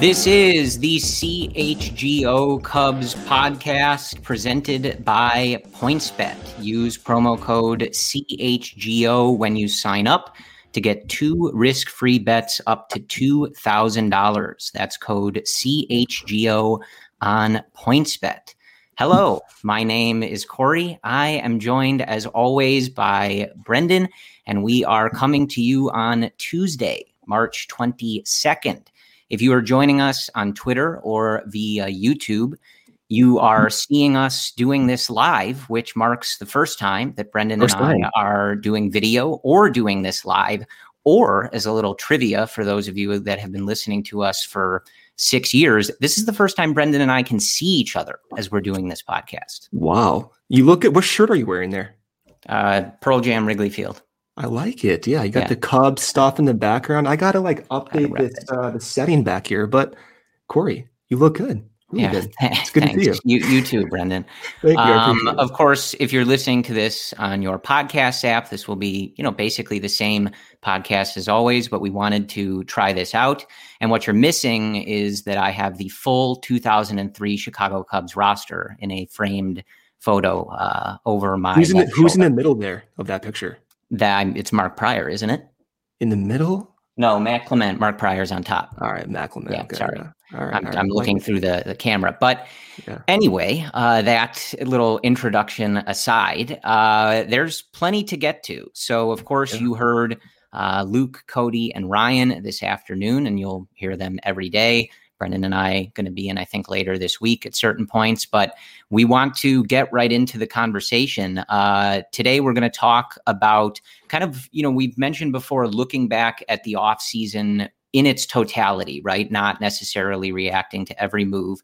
This is the CHGO Cubs podcast presented by PointsBet. Use promo code CHGO when you sign up to get two risk free bets up to $2,000. That's code CHGO on PointsBet. Hello, my name is Corey. I am joined as always by Brendan, and we are coming to you on Tuesday, March 22nd. If you are joining us on Twitter or via YouTube, you are seeing us doing this live, which marks the first time that Brendan First and I time. are doing video or doing this live. Or, as a little trivia for those of you that have been listening to us for six years, this is the first time Brendan and I can see each other as we're doing this podcast. Wow. You look at what shirt are you wearing there? Uh, Pearl Jam Wrigley Field. I like it. Yeah, you got Yeah. the Cubs stuff in the background. I gotta like update this uh the setting back here, but Corey, you look good. Really yeah, good. It's good to see thanks. You, you too, Brendan. Thank you. Um, of course, if you're listening to this on your podcast app, this will be, you know, basically the same podcast as always, but we wanted to try this out. And what you're missing is that I have the full 2003 Chicago Cubs roster in a framed photo uh, over my who's in the, who's in the middle there of that picture? That I'm- it's Mark Prior, isn't it? In the middle? No, Matt Clement. Mark Prior's on top. All right, Macklin. Yeah, sorry. All right. I'm, all right. I'm looking through the, the camera. But Yeah. anyway, uh, that little introduction aside, uh, there's plenty to get to. So, of course, Yeah. you heard uh, Luke, Cody, and Ryan this afternoon, and you'll hear them every day. Brendan and I going to be in, I think, later this week at certain points, but we want to get right into the conversation. Uh, today, we're going to talk about kind of, you know, we've mentioned before looking back at the off season in its totality, right? Not necessarily reacting to every move.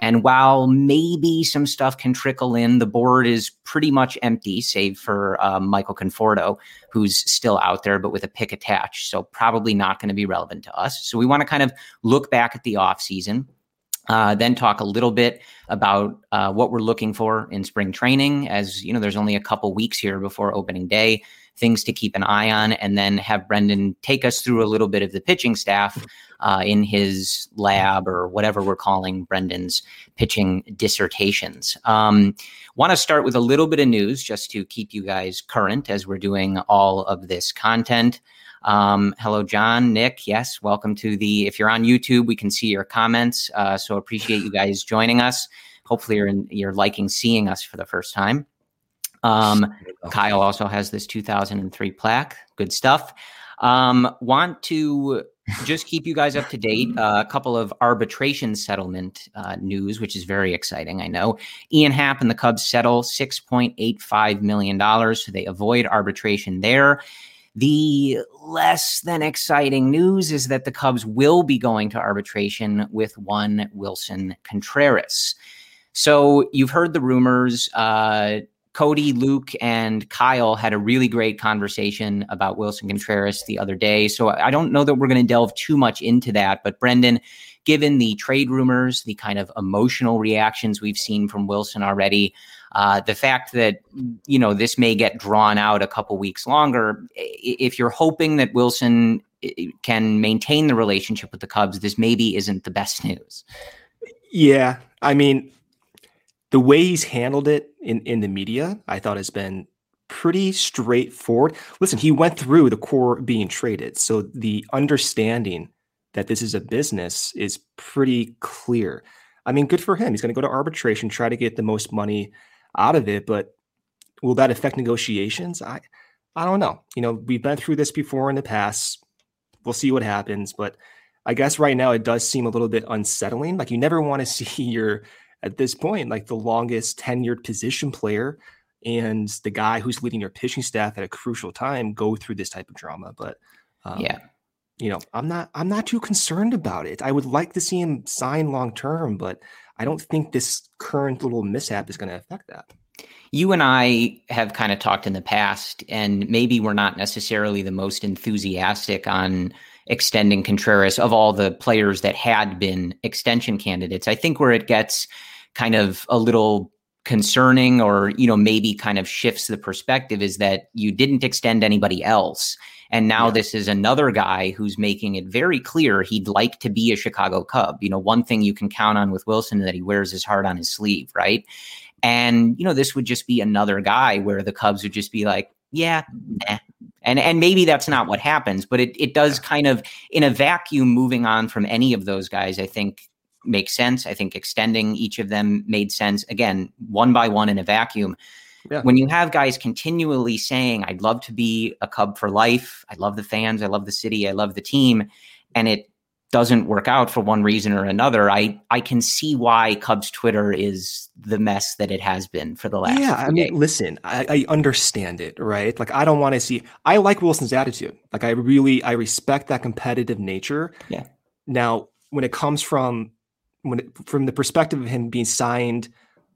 And while maybe some stuff can trickle in, the board is pretty much empty, save for um, Michael Conforto, who's still out there, but with a pick attached. So probably not going to be relevant to us. So we want to kind of look back at the offseason, uh, then talk a little bit about uh, what we're looking for in spring training. As you know, there's only a couple weeks here before opening day, things to keep an eye on, and then have Brendan take us through a little bit of the pitching staff uh, in his lab or whatever we're calling Brendan's pitching dissertations. Um, Want to start with a little bit of news just to keep you guys current as we're doing all of this content. Um, hello, John, Nick. Yes, welcome to the. If you're on YouTube, we can see your comments. Uh, so appreciate you guys joining us. Hopefully, you're in, you're liking seeing us for the first time. Um, Kyle also has this 2003 plaque. Good stuff. Um, want to just keep you guys up to date. Uh, a couple of arbitration settlement uh, news, which is very exciting. I know Ian Happ and the Cubs settle $6.85 million. So they avoid arbitration there. The less than exciting news is that the Cubs will be going to arbitration with one Willson Contreras. So you've heard the rumors. Uh, Cody, Luke, and Kyle had a really great conversation about Willson Contreras the other day. So I don't know that we're going to delve too much into that. But Brendan, given the trade rumors, the kind of emotional reactions we've seen from Willson already, uh, the fact that you know this may get drawn out a couple weeks longer, if you're hoping that Willson can maintain the relationship with the Cubs, this maybe isn't the best news. Yeah, I mean, the way he's handled it in in the media, I thought has been pretty straightforward. Listen, he went through the core being traded, so the understanding that this is a business is pretty clear. I mean, good for him. He's going to go to arbitration, try to get the most money out of it, but will that affect negotiations? I I don't know. You know, we've been through this before in the past. We'll see what happens, but I guess right now it does seem a little bit unsettling. Like you never want to see your at this point like the longest tenured position player and the guy who's leading your pitching staff at a crucial time go through this type of drama. But um, yeah, you know, I'm not I'm not too concerned about it. I would like to see him sign long term, but I don't think this current little mishap is going to affect that. You and I have kind of talked in the past, and maybe we're not necessarily the most enthusiastic on extending Contreras of all the players that had been extension candidates. I think where it gets kind of a little concerning or you know maybe kind of shifts the perspective is that you didn't extend anybody else and now yeah. this is another guy who's making it very clear he'd like to be a Chicago Cub. You know, one thing you can count on with Willson is that he wears his heart on his sleeve, right? And you know, this would just be another guy where the Cubs would just be like, yeah, nah. and and maybe that's not what happens, but it it does kind of in a vacuum. Moving on from any of those guys, I think makes sense. I think extending each of them made sense. Again, one by one in a vacuum. Yeah. When you have guys continually saying, I'd love to be a Cub for life, I love the fans, I love the city, I love the team, and it doesn't work out for one reason or another, I I can see why Cubs Twitter is the mess that it has been for the last. Yeah, I mean, days. listen, I, I, understand it, right? Like, I don't want to see. I like Willson's attitude. Like, I really, I respect that competitive nature. Yeah. Now, when it comes from when it, from the perspective of him being signed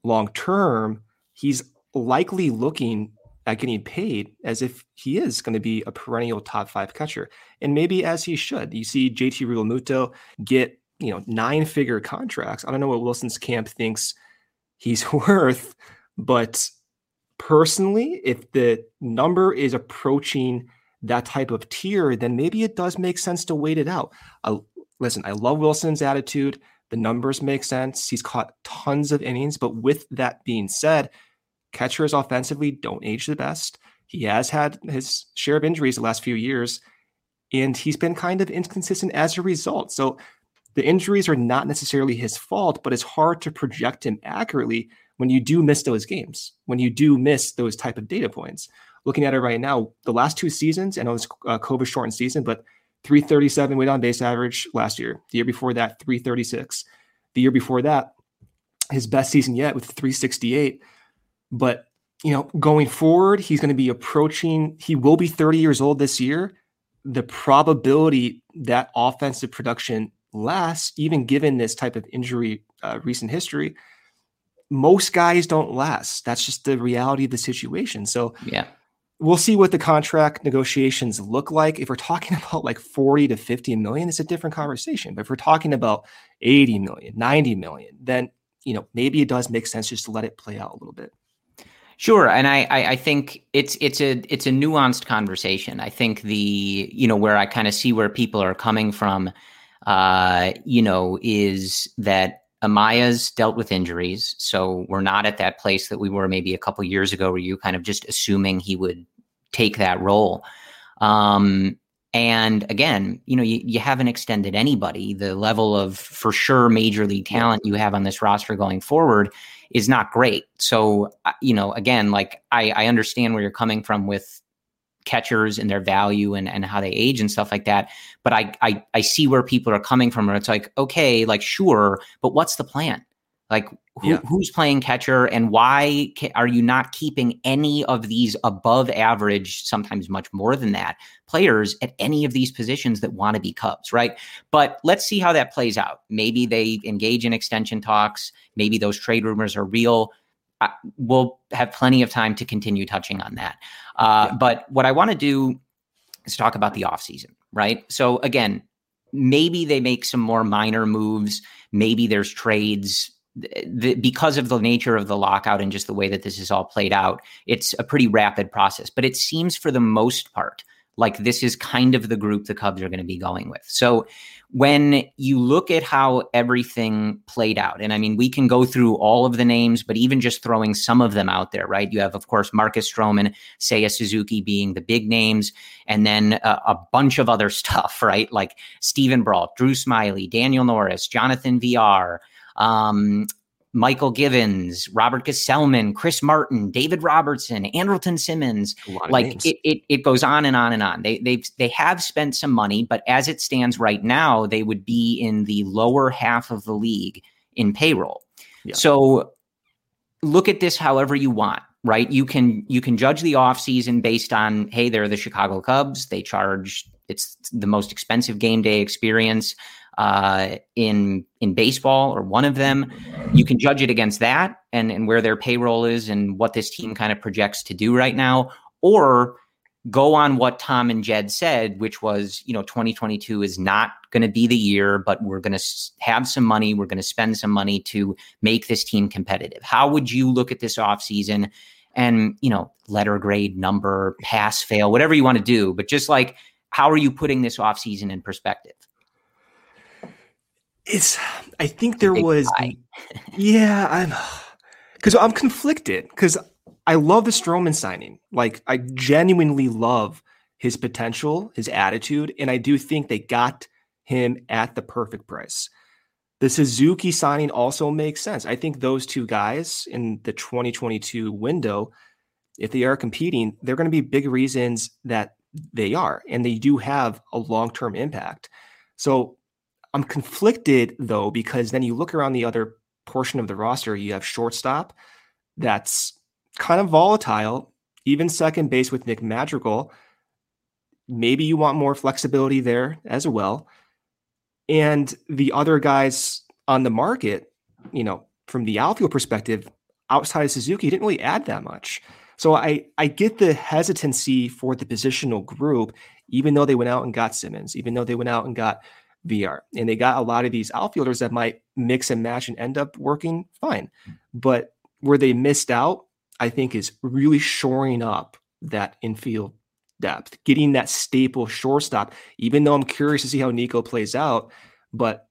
long term, he's likely looking at getting paid as if he is going to be a perennial top five catcher, and maybe as he should. You see JT Realmuto get you know nine figure contracts. I don't know what Willson's camp thinks he's worth, but personally, if the number is approaching that type of tier, then maybe it does make sense to wait it out. Uh, listen, I love Willson's attitude. The numbers make sense. He's caught tons of innings, but with that being said, Catchers offensively don't age the best. He has had his share of injuries the last few years, and he's been kind of inconsistent as a result. So the injuries are not necessarily his fault, but it's hard to project him accurately when you do miss those games, when you do miss those type of data points. Looking at it right now, the last two seasons, and it was a COVID shortened season, but 337 weight on base average last year. The year before that, 336. The year before that, his best season yet with 368. But you know, going forward, he's going to be approaching. He will be 30 years old this year. The probability that offensive production lasts, even given this type of injury uh, recent history, most guys don't last. That's just the reality of the situation. So yeah, we'll see what the contract negotiations look like. If we're talking about like 40 to 50 million, it's a different conversation. But if we're talking about 80 million, 90 million, then you know maybe it does make sense just to let it play out a little bit. Sure, and I, I think it's it's a it's a nuanced conversation. I think the you know where I kind of see where people are coming from, uh, you know, is that Amaya's dealt with injuries, so we're not at that place that we were maybe a couple years ago, where you kind of just assuming he would take that role. Um, and again, you know, you, you haven't extended anybody. The level of for sure major league talent you have on this roster going forward is not great. So, you know, again, like I, I understand where you're coming from with catchers and their value and, and how they age and stuff like that. But I, I, I see where people are coming from and it's like, okay, like, sure, but what's the plan? Like, who, yeah. who's playing catcher and why ca- are you not keeping any of these above average, sometimes much more than that, players at any of these positions that want to be Cubs, right? But let's see how that plays out. Maybe they engage in extension talks. Maybe those trade rumors are real. we'll have plenty of time to continue touching on that. Uh, yeah. But what I want to do is talk about the offseason, right? So again, maybe they make some more minor moves. Maybe there's trades. The, because of the nature of the lockout and just the way that this is all played out, it's a pretty rapid process. But it seems for the most part like this is kind of the group the Cubs are going to be going with. So when you look at how everything played out, and I mean, we can go through all of the names, but even just throwing some of them out there, right? You have, of course, Marcus Stroman, Seiya Suzuki being the big names, and then a, bunch of other stuff, right? Like Steven Brault, Drew Smyly, Daniel Norris, Jonathan Villar, um, Mychal Givens, Robert Gsellman, Chris Martin, David Robertson, Andrelton Simmons. Like it, it, it goes on and on and on. They they've they have spent some money, but as it stands right now, they would be in the lower half of the league in payroll. Yeah. So look at this however you want, right? You can you can judge the offseason based on, hey, they're the Chicago Cubs. They charge it's the most expensive game day experience uh, in in baseball or one of them. You can judge it against that and and where their payroll is and what this team kind of projects to do right now, or go on what Tom and Jed said, which was you know 2022 is not going to be the year, but we're going to have some money. We're going to spend some money to make this team competitive. How would you look at this offseason? And you know, letter grade, number, pass, fail, whatever you want to do, but just like how are you putting this offseason in perspective? It's. I think there was. yeah, I'm. Because I'm conflicted. Because I love the Stroman signing. Like I genuinely love his potential, his attitude, and I do think they got him at the perfect price. The Suzuki signing also makes sense. I think those two guys in the 2022 window, if they are competing, they're going to be big reasons that they are, and they do have a long term impact. So I'm conflicted though because then you look around the other portion of the roster, you have shortstop that's kind of volatile, even second base with Nick Madrigal. Maybe you want more flexibility there as well. And the other guys on the market, you know, from the outfield perspective, outside of Suzuki, didn't really add that much. So I I get the hesitancy for the positional group, even though they went out and got Simmons, even though they went out and got Villar. And they got a lot of these outfielders that might mix and match and end up working fine. But where they missed out, I think, is really shoring up that infield depth, getting that staple shortstop. Even though I'm curious to see how Nico plays out, but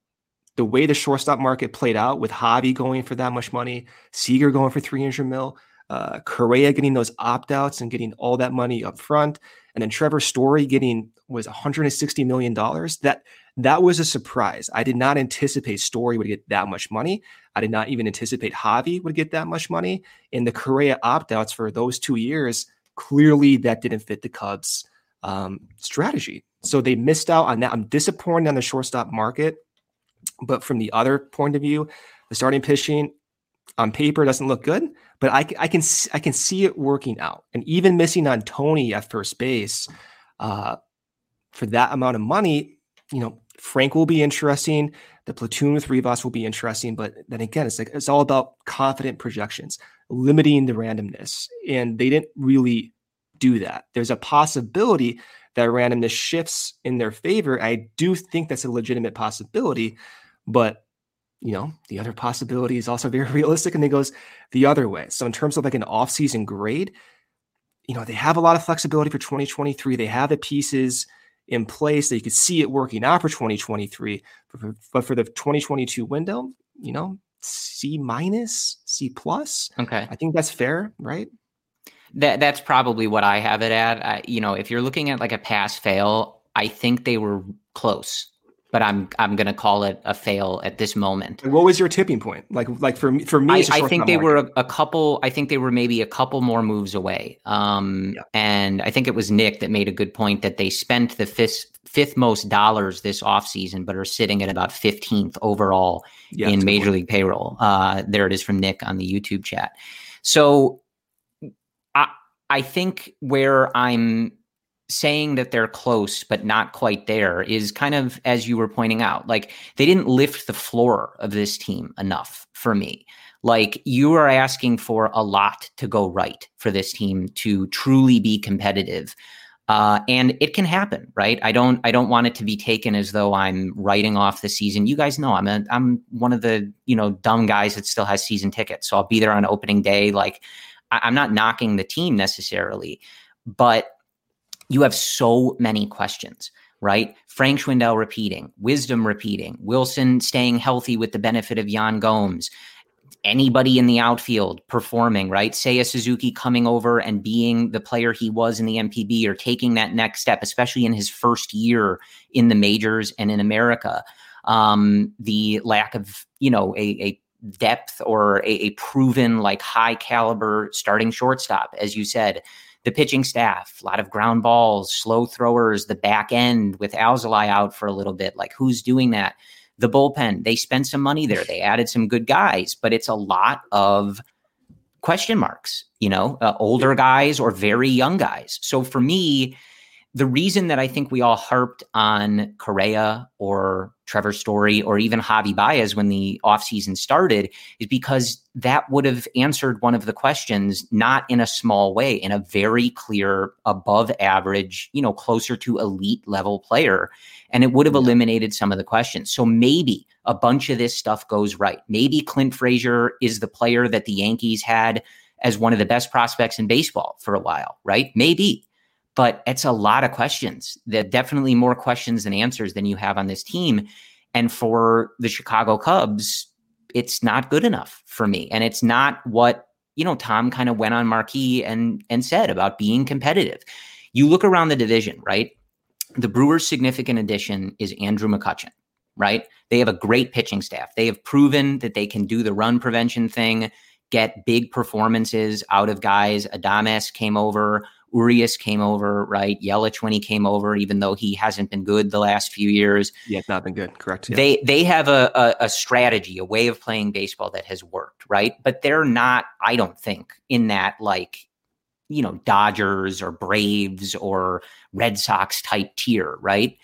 the way the shortstop market played out with Javi going for that much money, Seager going for 300 mil, uh, Correa getting those opt outs and getting all that money up front, and then Trevor Story getting was 160 million dollars. That that was a surprise. I did not anticipate Story would get that much money. I did not even anticipate Javi would get that much money. And the Correa opt outs for those two years, clearly that didn't fit the Cubs' um, strategy. So they missed out on that. I'm disappointed on the shortstop market. But from the other point of view, the starting pitching on paper doesn't look good, but I, I can I can see it working out. And even missing on Tony at first base uh, for that amount of money, you know, Frank will be interesting. The platoon with Rivas will be interesting, but then again, it's like it's all about confident projections, limiting the randomness, and they didn't really do that. There's a possibility that randomness shifts in their favor. I do think that's a legitimate possibility, but you know, the other possibility is also very realistic and it goes the other way. So in terms of like an off-season grade, you know, they have a lot of flexibility for 2023. They have the pieces in place that you could see it working out for 2023. But for the 2022 window, you know, C minus, C plus. Okay. I think that's fair, right? That that's probably what I have it at. I, you know, if you're looking at like a pass fail, I think they were close but I'm I'm gonna call it a fail at this moment. what was your tipping point? Like like for me for me, I, I think they market. were a, a, couple. I think they were maybe a couple more moves away. Um, yeah. and I think it was Nick that made a good point that they spent the fifth fifth most dollars this offseason, but are sitting at about 15th overall yeah, in Major point. League payroll. Uh, there it is from Nick on the YouTube chat. So I I think where I'm saying that they're close but not quite there is kind of as you were pointing out like they didn't lift the floor of this team enough for me. Like you are asking for a lot to go right for this team to truly be competitive. Uh, and it can happen right? I don't i don't want it to be taken as though i'm writing off the season. You guys know i'm a, i'm one of the you know dumb guys that still has season tickets so i'll be there on opening day like I, i'm not knocking the team necessarily but you have so many questions, right? Frank Schwindel repeating, Wisdom repeating, Willson staying healthy with the benefit of Yan Gomes, anybody in the outfield performing, right? Seiya Suzuki coming over and being the player he was in the NPB or taking that next step, especially in his first year in the majors and in America. Um, the lack of, you know, a, a depth or a, a proven like high caliber starting shortstop, as you said the pitching staff, a lot of ground balls, slow throwers, the back end with Alzolay out for a little bit. Like who's doing that? The bullpen, they spent some money there. They added some good guys, but it's a lot of question marks, you know, uh, older guys or very young guys. So for me, the reason that I think we all harped on Correa or Trevor Story or even Javi Baez when the offseason started is because that would have answered one of the questions, not in a small way, in a very clear, above average, you know, closer to elite level player. And it would have eliminated some of the questions. So maybe a bunch of this stuff goes right. Maybe Clint Frazier is the player that the Yankees had as one of the best prospects in baseball for a while, right? Maybe but it's a lot of questions. There definitely more questions than answers than you have on this team. And for the Chicago Cubs, it's not good enough for me. And it's not what, you know, Tom kind of went on marquee and and said about being competitive. You look around the division, right? The Brewers' significant addition is Andrew McCutchen, right? They have a great pitching staff. They have proven that they can do the run prevention thing, get big performances out of guys. Adames came over. Urias came over, right? Yelich when he came over, even though he hasn't been good the last few years. Yeah, not been good. Correct. Yeah. They they have a, a, a strategy, a way of playing baseball that has worked, right? But they're not, I don't think, in that like, you know, Dodgers or Braves or Red Sox type tier, right?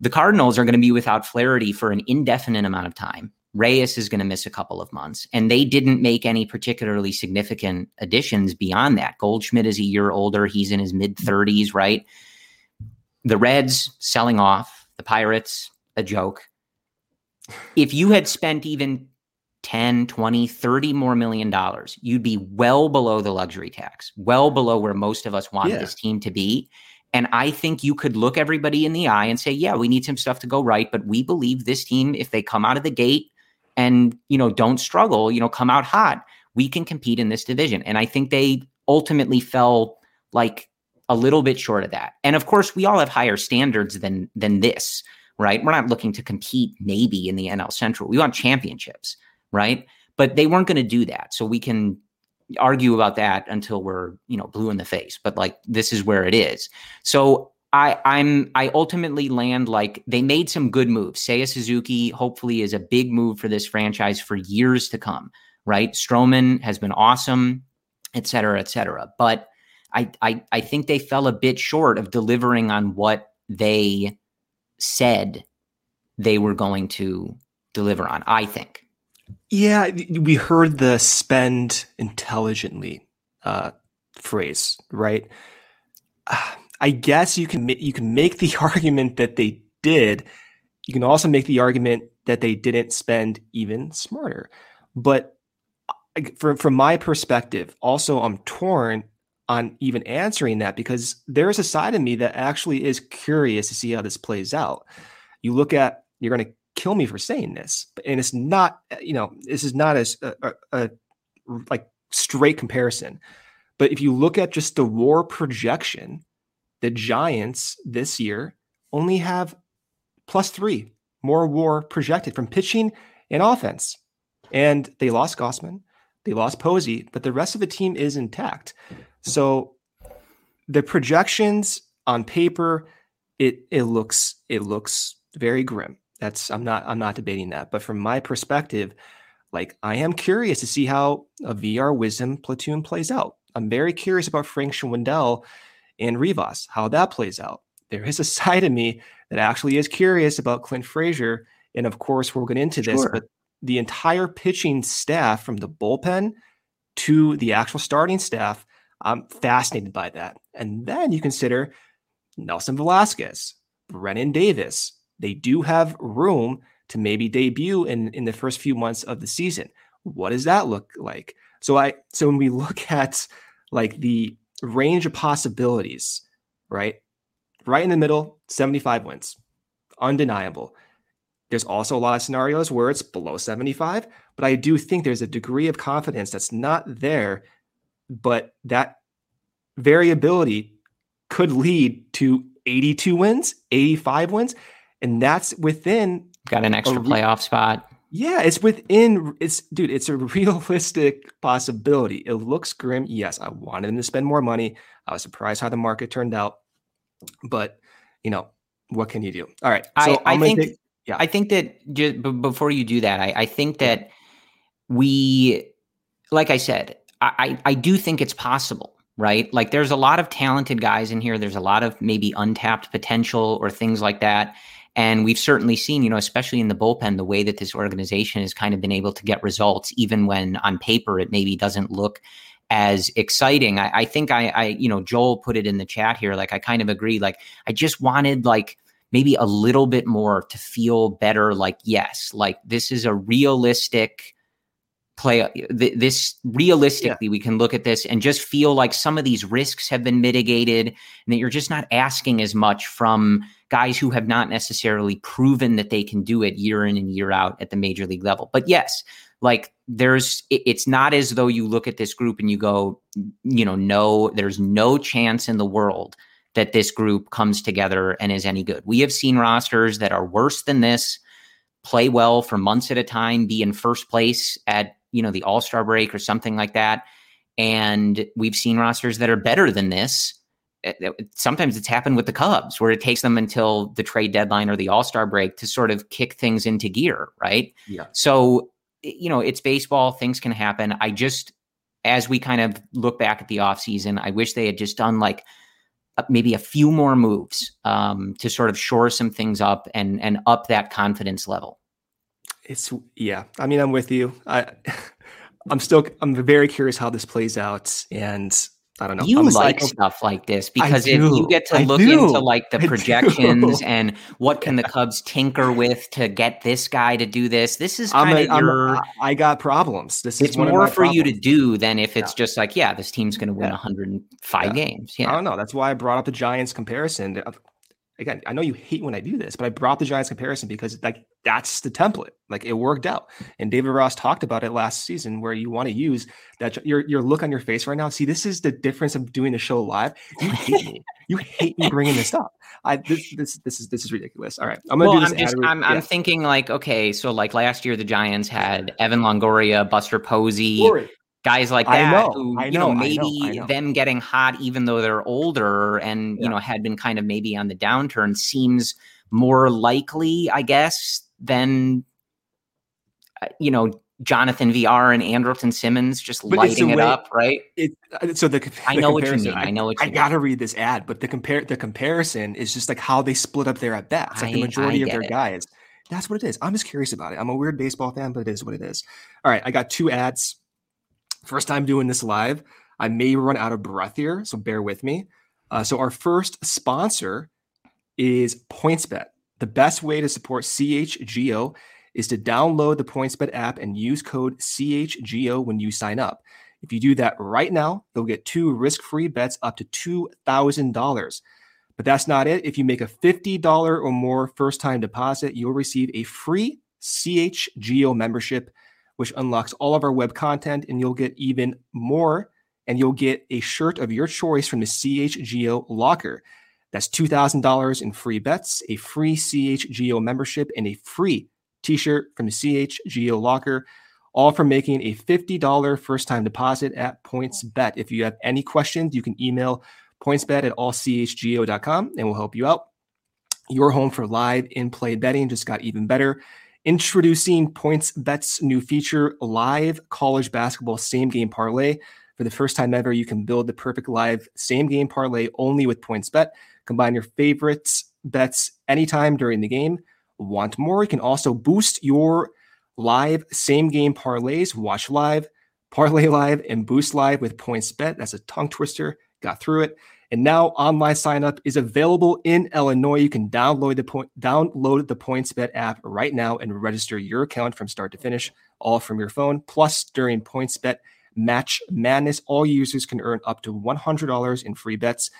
The Cardinals are going to be without Flaherty for an indefinite amount of time. Reyes is going to miss a couple of months. And they didn't make any particularly significant additions beyond that. Goldschmidt is a year older. He's in his mid 30s, right? The Reds selling off, the Pirates, a joke. If you had spent even 10, 20, 30 more million dollars, you'd be well below the luxury tax, well below where most of us want yeah. this team to be. And I think you could look everybody in the eye and say, yeah, we need some stuff to go right, but we believe this team, if they come out of the gate and you know don't struggle you know come out hot we can compete in this division. And i think they ultimately fell like a little bit short of that. And of course we all have higher standards than than this right? We're not looking to compete maybe in the nl central. We want championships right? But they weren't going to do that. So we can argue about that until we're you know blue in the face. But like this is where it is. So I, I'm I ultimately land like they made some good moves. Seiya Suzuki hopefully is a big move for this franchise for years to come, right? Stroman has been awesome, et cetera, et cetera. But I, I I think they fell a bit short of delivering on what they said they were going to deliver on, I think. Yeah, we heard the spend intelligently uh, phrase, right? Uh, I guess you can you can make the argument that they did. You can also make the argument that they didn't spend even smarter. But from from my perspective, also I'm torn on even answering that because there's a side of me that actually is curious to see how this plays out. You look at you're going to kill me for saying this, and it's not you know this is not as a, a, a like straight comparison. But if you look at just the war projection the Giants this year only have plus three more war projected from pitching and offense. And they lost Gausman, they lost Posey, but the rest of the team is intact. So the projections on paper, it it looks it looks very grim. That's I'm not I'm not debating that. But from my perspective, like I am curious to see how a Villar wisdom platoon plays out. I'm very curious about Frank Schwindel and Rivas, how that plays out. There is a side of me that actually is curious about Clint Frazier. And of course, we'll get into this, sure. but the entire pitching staff from the bullpen to the actual starting staff, I'm fascinated by that. And then you consider Nelson Velazquez, Brennen Davis. They do have room to maybe debut in, in the first few months of the season. What does that look like? So I so when we look at like the range of possibilities, right? Right in the middle, 75 wins. Undeniable. There's also a lot of scenarios where it's below 75, but I do think there's a degree of confidence that's not there, but that variability could lead to 82 wins, 85 wins, and that's within got an extra playoff spot. Yeah, it's within it's dude, it's a realistic possibility. It looks grim. Yes, I wanted them to spend more money. I was surprised how the market turned out. But, you know, what can you do? All right. So I, I think take, yeah. I think that just b- before you do that, I, I think that we like I said, I, I do think it's possible right? Like there's a lot of talented guys in here. There's a lot of maybe untapped potential or things like that. And we've certainly seen, you know, especially in the bullpen, the way that this organization has kind of been able to get results, even when on paper it maybe doesn't look as exciting. I, I think I, I, you know, Joel put it in the chat here. Like I kind of agree. Like I just wanted like maybe a little bit more to feel better. Like yes, like this is a realistic play this realistically yeah. we can look at this and just feel like some of these risks have been mitigated and that you're just not asking as much from guys who have not necessarily proven that they can do it year in and year out at the major league level but yes like there's it's not as though you look at this group and you go you know no there's no chance in the world that this group comes together and is any good we have seen rosters that are worse than this play well for months at a time be in first place at you know, the All Star break or something like that. And we've seen rosters that are better than this. Eh, sometimes it's happened with the Cubs where it takes them until the trade deadline or the All Star break to sort of kick things into gear, right? Yeah. So, you know, it's baseball, things can happen. I just, as we kind of look back at the offseason, I wish they had just done like maybe a few more moves um, to sort of shore some things up and and up that confidence level. It's yeah. I mean, I'm with you. I I'm still I'm very curious how this plays out, and I don't know. You like stuff like this because if you get to I look do. into like the projections and what can the Cubs tinker with to get this guy to do this. This is kind of your. A, I got problems. This is it's more for problems. you to do than if it's yeah. just like, yeah, this team's going to win yeah. 105 yeah. games. Yeah, I don't know. That's why I brought up the Giants comparison again, I know you hate when I do this, but I brought the Giants comparison because like that's the template. Like it worked out. And David Ross talked about it last season where you want to use that your your look on your face right now. See, this is the difference of doing the show live. You hate me. You hate me bringing this up. I this this this is this is ridiculous. All right, I'm gonna well, do this. I'm, just, I'm, yeah. I'm, thinking like okay, so like last year the Giants had Evan Longoria, Buster Posey, Glory guys like that I know, who you know, know maybe I know, I them getting hot even though they're older and yeah. you know had been kind of maybe on the downturn seems more likely i guess than uh, you know Jonathan Villar and Andrelton Simmons just but lighting it way, up, right? It, uh, so the, the I know what you mean. I, know what you I, I gotta read this ad, but the compare the comparison is just like how they split up their at bats. Like the majority of their it. guys. That's what it is. I'm just curious about it. I'm a weird baseball fan, but it is what it is. All right, I got two ads First time doing this live. I may run out of breath here, so bear with me. Uh, so, our first sponsor is PointsBet. The best way to support CHGO is to download the PointsBet app and use code CHGO when you sign up. If you do that right now, you'll get two risk free bets up to $2,000. But that's not it. If you make a $50 or more first time deposit, you'll receive a free CHGO membership which unlocks all of our web content, and you'll get even more. And you'll get a shirt of your choice from the CHGO locker. That's $2,000 in free bets, a free CHGO membership, and a free t shirt from the CHGO locker, all for making a $50 first time deposit at PointsBet. If you have any questions, you can email pointsbet at allchgo.com and we'll help you out. Your home for live in play betting just got even better. Introducing PointsBet's new feature, live college basketball same game parlay. For the first time ever, you can build the perfect live same game parlay only with PointsBet. Combine your favorites bets anytime during the game. Want more? You can also boost your live same game parlays. Watch live, parlay live, and boost live with PointsBet. That's a tongue twister. Got through it. And now online sign up is available in Illinois. You can download the point download the PointsBet app right now and register your account from start to finish, all from your phone. Plus, during PointsBet Match Madness, all users can earn up to $100 in free bets.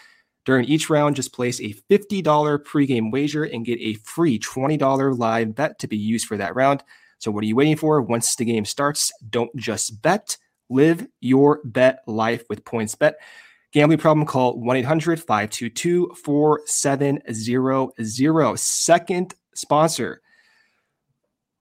During each round, just place a $50 pregame wager and get a free $20 live bet to be used for that round. So, what are you waiting for? Once the game starts, don't just bet, live your bet life with PointsBet. Gambling problem, call 1 800 522 4700. Second sponsor.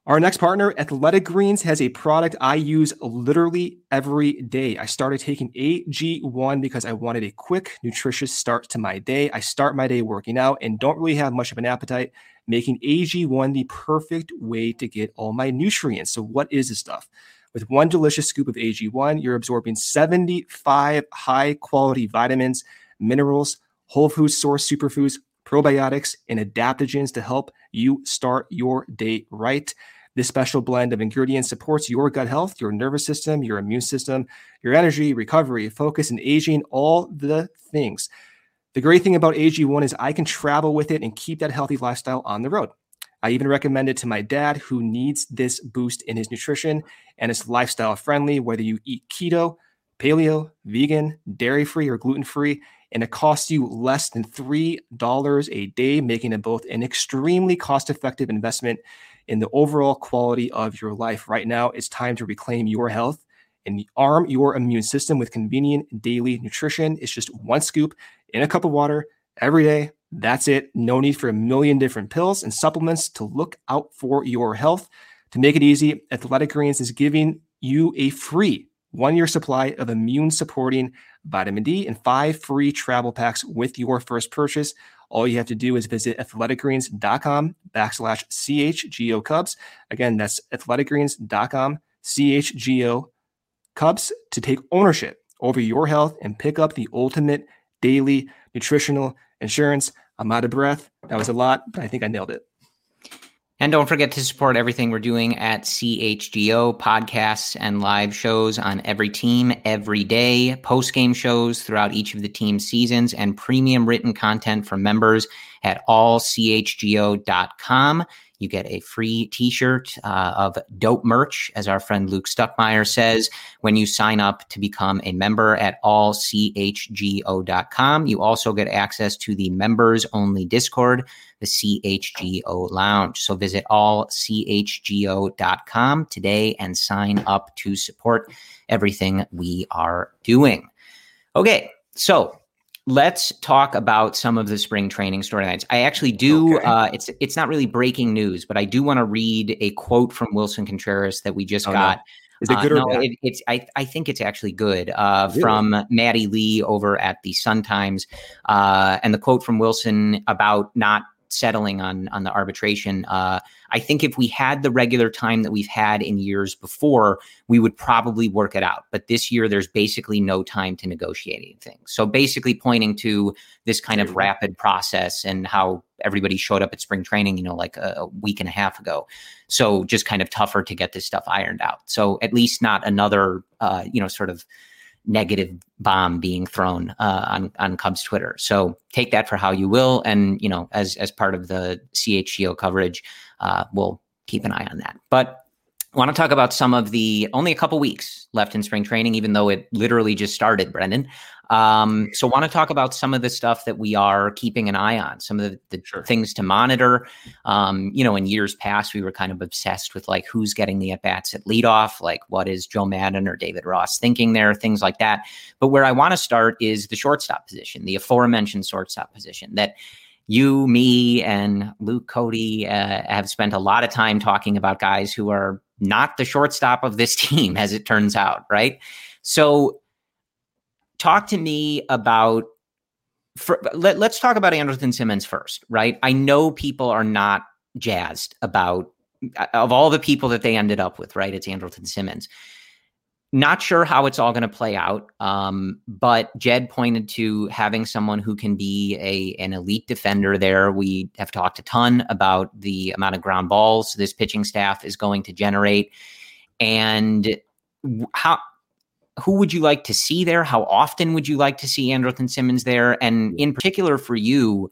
Our next partner, Athletic Greens, has a product I use literally every day. I started taking AG1 because I wanted a quick, nutritious start to my day. I start my day working out and don't really have much of an appetite, making AG1 the perfect way to get all my nutrients. So, what is this stuff? With one delicious scoop of AG1, you're absorbing 75 high quality vitamins, minerals, whole food source superfoods, probiotics, and adaptogens to help you start your day right. This special blend of ingredients supports your gut health, your nervous system, your immune system, your energy, recovery, focus, and aging, all the things. The great thing about AG1 is I can travel with it and keep that healthy lifestyle on the road. I even recommend it to my dad who needs this boost in his nutrition and it's lifestyle friendly, whether you eat keto, paleo, vegan, dairy free, or gluten free. And it costs you less than $3 a day, making it both an extremely cost effective investment in the overall quality of your life. Right now, it's time to reclaim your health and arm your immune system with convenient daily nutrition. It's just one scoop in a cup of water every day that's it. No need for a million different pills and supplements to look out for your health. To make it easy, Athletic Greens is giving you a free one year supply of immune supporting vitamin D and five free travel packs with your first purchase. All you have to do is visit athleticgreens.com backslash CHGO Cubs. Again, that's athleticgreens.com CHGO Cubs to take ownership over your health and pick up the ultimate daily nutritional insurance. I'm out of breath. That was a lot, but I think I nailed it. And don't forget to support everything we're doing at CHGO podcasts and live shows on every team every day, post game shows throughout each of the team seasons, and premium written content for members at allchgo.com. You get a free t shirt uh, of dope merch, as our friend Luke Stuckmeyer says, when you sign up to become a member at allchgo.com. You also get access to the members only Discord, the CHGO Lounge. So visit allchgo.com today and sign up to support everything we are doing. Okay, so let's talk about some of the spring training storylines. I actually do. Okay. Uh, it's it's not really breaking news, but I do want to read a quote from Willson Contreras that we just oh, got. No. Is it good uh, or no, bad? It, it's I, I think it's actually good uh, really? from Maddie Lee over at the Sun Times, uh, and the quote from Willson about not settling on on the arbitration. Uh, I think if we had the regular time that we've had in years before, we would probably work it out. But this year, there's basically no time to negotiate anything. So basically, pointing to this kind of rapid process and how everybody showed up at spring training, you know, like a, a week and a half ago. So just kind of tougher to get this stuff ironed out. So at least not another, uh, you know, sort of negative bomb being thrown uh, on on Cubs Twitter. So take that for how you will, and you know, as as part of the CHGO coverage, uh, we'll keep an eye on that. But I want to talk about some of the only a couple weeks left in spring training, even though it literally just started, Brendan. Um, so, want to talk about some of the stuff that we are keeping an eye on, some of the, the sure. things to monitor. Um, you know, in years past, we were kind of obsessed with like who's getting the at bats at leadoff, like what is Joe Maddon or David Ross thinking there, things like that. But where I want to start is the shortstop position, the aforementioned shortstop position that you, me, and Luke Cody uh, have spent a lot of time talking about guys who are not the shortstop of this team, as it turns out, right? So, talk to me about for, let, us talk about Andrelton Simmons first, right? I know people are not jazzed about of all the people that they ended up with, right? It's Andrelton Simmons. Not sure how it's all going to play out, um, but Jed pointed to having someone who can be a an elite defender. There, we have talked a ton about the amount of ground balls this pitching staff is going to generate, and how who would you like to see there? How often would you like to see Andrelton Simmons there? And in particular for you,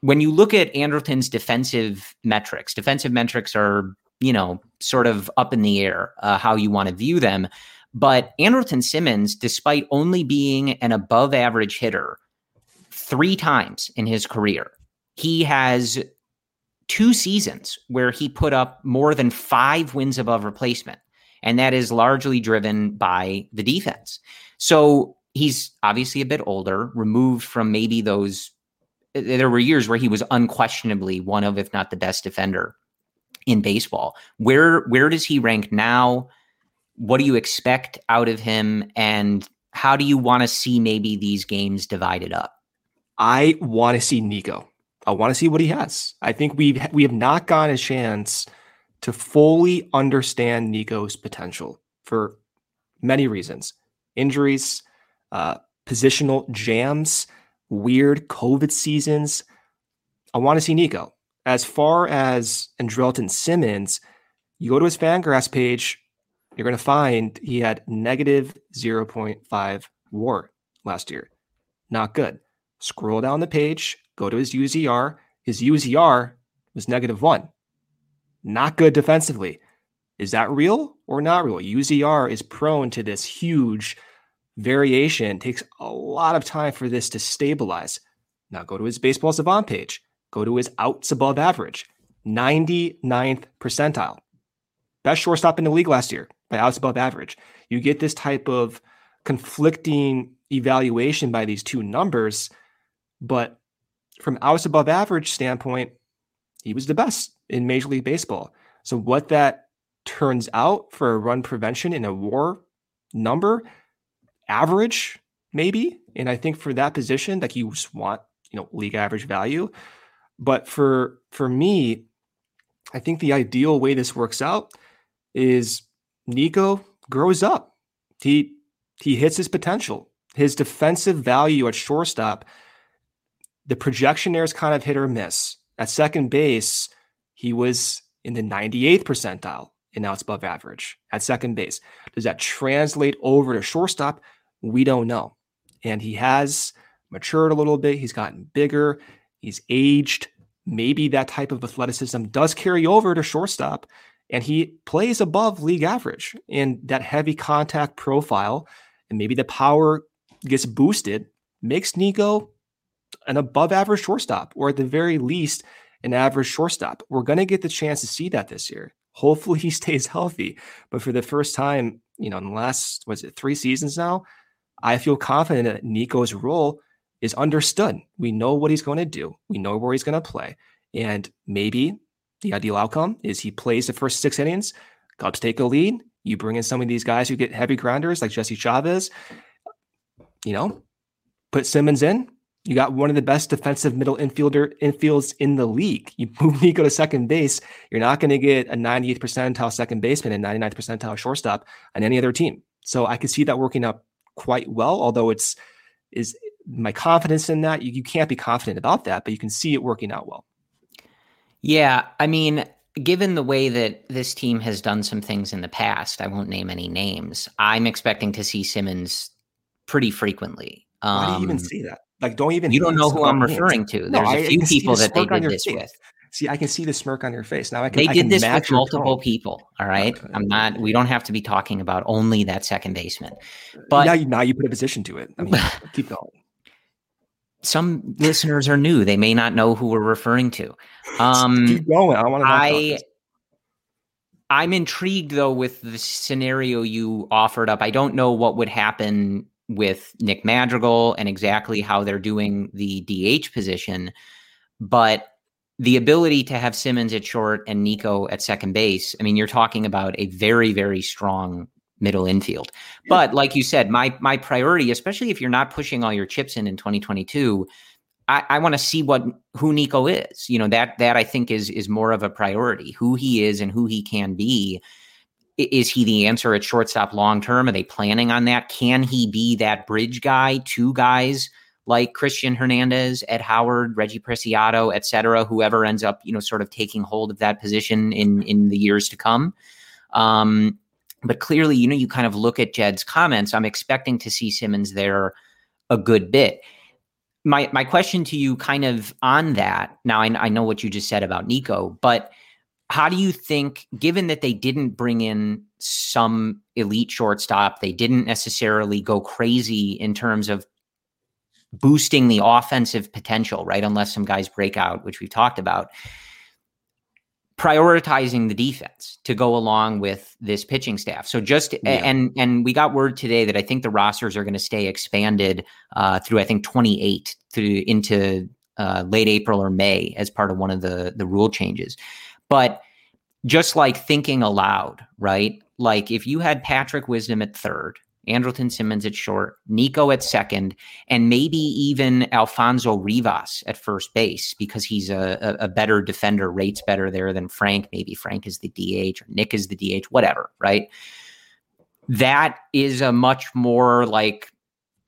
when you look at Andrelton's defensive metrics, defensive metrics are you know, sort of up in the air uh, how you want to view them. But Andrelton Simmons, despite only being an above average hitter three times in his career, he has two seasons where he put up more than five wins above replacement. And that is largely driven by the defense. So he's obviously a bit older, removed from maybe those. There were years where he was unquestionably one of, if not the best defender in baseball. Where where does he rank now? What do you expect out of him and how do you want to see maybe these games divided up? I want to see Nico. I want to see what he has. I think we've we have not gotten a chance to fully understand Nico's potential for many reasons. Injuries, uh, positional jams, weird COVID seasons. I want to see Nico. As far as Andrelton Simmons, you go to his Fangraphs page, you're going to find he had negative 0.5 WAR last year. Not good. Scroll down the page, go to his UZR. His UZR was negative one. Not good defensively. Is that real or not real? UZR is prone to this huge variation. It takes a lot of time for this to stabilize. Now go to his baseball savant page. Go to his outs above average, 99th percentile. Best shortstop in the league last year by outs above average. You get this type of conflicting evaluation by these two numbers, but from outs above average standpoint, he was the best in Major League Baseball. So what that turns out for a run prevention in a WAR number, average maybe, and I think for that position, like you just want you know league average value. But for for me, I think the ideal way this works out is Nico grows up. He he hits his potential. His defensive value at shortstop, the projection there is kind of hit or miss. At second base, he was in the 98th percentile and now it's above average at second base. Does that translate over to shortstop? We don't know. And he has matured a little bit. He's gotten bigger. He's aged. Maybe that type of athleticism does carry over to shortstop, and he plays above league average. And that heavy contact profile, and maybe the power gets boosted, makes Nico an above average shortstop, or at the very least, an average shortstop. We're going to get the chance to see that this year. Hopefully, he stays healthy. But for the first time, you know, in the last, was it three seasons now, I feel confident that Nico's role is understood. We know what he's going to do. We know where he's going to play. And maybe the ideal outcome is he plays the first six innings, Cubs take a lead. You bring in some of these guys who get heavy grounders like Jesse Chavez, you know, put Simmons in. You got one of the best defensive middle infielder infields in the league. You move Nico to second base, you're not going to get a 98th percentile second baseman and 99th percentile shortstop on any other team. So I can see that working out quite well, although it's is my confidence in that. You, you can't be confident about that, but you can see it working out well. Yeah. I mean, given the way that this team has done some things in the past, I won't name any names. I'm expecting to see Simmons pretty frequently. Um, Why do you even um, see that? Like, don't even. You don't know who I'm referring to. There's no, a few people that they did this face. with. See, I can see the smirk on your face now. I can. They did can this with multiple people. All right. I'm not. We don't have to be talking about only that second baseman. But now you, now you put a position to it. I mean, keep going some listeners are new; they may not know who we're referring to. Um, Keep going. I want to. I I'm intrigued though with the scenario you offered up. I don't know what would happen with Nick Madrigal and exactly how they're doing the DH position, but the ability to have Simmons at short and Nico at second base. I mean, you're talking about a very, very strong middle infield. But like you said, my my priority, especially if you're not pushing all your chips in in 2022, I, I want to see what who Nico is. You know that that I think is is more of a priority. Who he is and who he can be. is he the answer at shortstop long term? Are they planning on that? Can he be that bridge guy to guys like Christian Hernandez, Ed Howard, Reggie Preciado, et cetera, whoever ends up, you know, sort of taking hold of that position in in the years to come? Um, but clearly, you know, you kind of look at Jed's comments. I'm expecting to see Simmons there a good bit. My my question to you, kind of on that. Now, I, I know what you just said about Nico, but how do you think, given that they didn't bring in some elite shortstop, they didn't necessarily go crazy in terms of boosting the offensive potential, right? Unless some guys break out, which we've talked about. Prioritizing the defense to go along with this pitching staff. So just yeah. and and we got word today that I think the rosters are going to stay expanded uh, through I think 28 through into uh, late April or May as part of one of the the rule changes. But just like thinking aloud, right? Like if you had Patrick Wisdom at third, Andrelton Simmons at short, Nico at second, and maybe even Alfonso Rivas at first base because he's a, a, a, better defender, rates better there than Frank. Maybe Frank is the DH or Nick is the DH, whatever, right? That is a much more like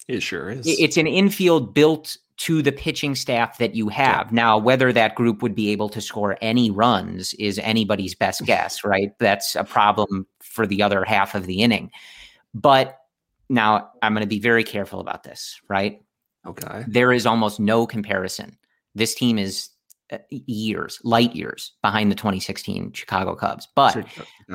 it sure is. It's an infield built to the pitching staff that you have. Now, whether that group would be able to score any runs is anybody's best guess, right? That's a problem for the other half of the inning. But now I'm going to be very careful about this, right? Okay. There is almost no comparison. This team is uh, years, light years behind the 2016 Chicago Cubs. But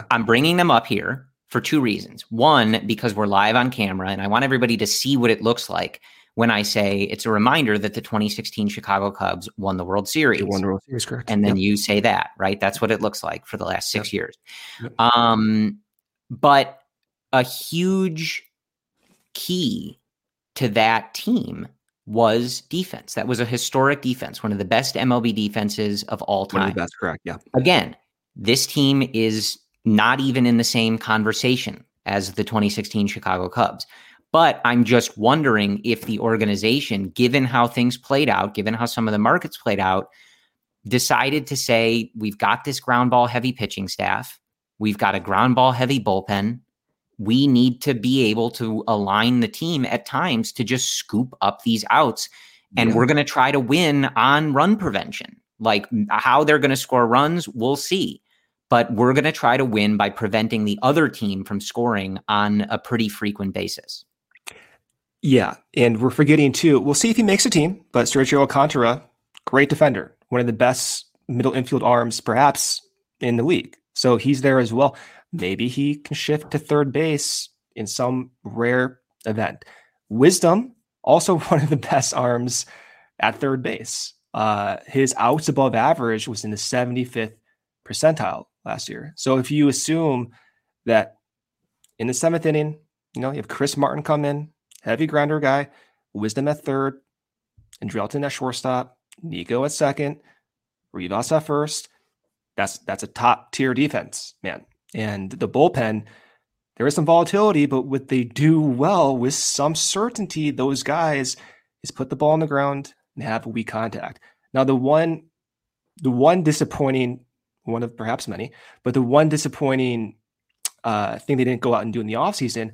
I'm bringing them up here for two reasons. One, because we're live on camera and I want everybody to see what it looks like when I say it's a reminder that the 2016 Chicago Cubs won the World Series. They won the World Series, correct. And then you say that, right? That's what it looks like for the last six years. Um, but a huge key to that team was defense. That was a historic defense, one of the best MLB defenses of all time. That's correct. Yeah. Again, this team is not even in the same conversation as the 2016 Chicago Cubs. But I'm just wondering if the organization, given how things played out, given how some of the markets played out, decided to say, we've got this ground ball heavy pitching staff, we've got a ground ball heavy bullpen. We need to be able to align the team at times to just scoop up these outs. And yeah. we're going to try to win on run prevention. Like how they're going to score runs, we'll see. But we're going to try to win by preventing the other team from scoring on a pretty frequent basis. Yeah, and we're forgetting too. We'll see if he makes a team, but Sergio Alcantara, great defender, one of the best middle infield arms perhaps in the league. So he's there as well. Maybe he can shift to third base in some rare event. Wisdom, also one of the best arms at third base. Uh, his outs above average was in the 75th percentile last year. So if you assume that in the seventh inning, you know, you have Chris Martin come in, heavy grinder guy, Wisdom at third, and Drelton at shortstop, Nico at second, Rivas at first. That's that's a top tier defense, man. And the bullpen, there is some volatility, but what they do well with some certainty, those guys is put the ball on the ground and have weak contact. Now, the one, the one disappointing, one of perhaps many, but the one disappointing uh, thing they didn't go out and do in the offseason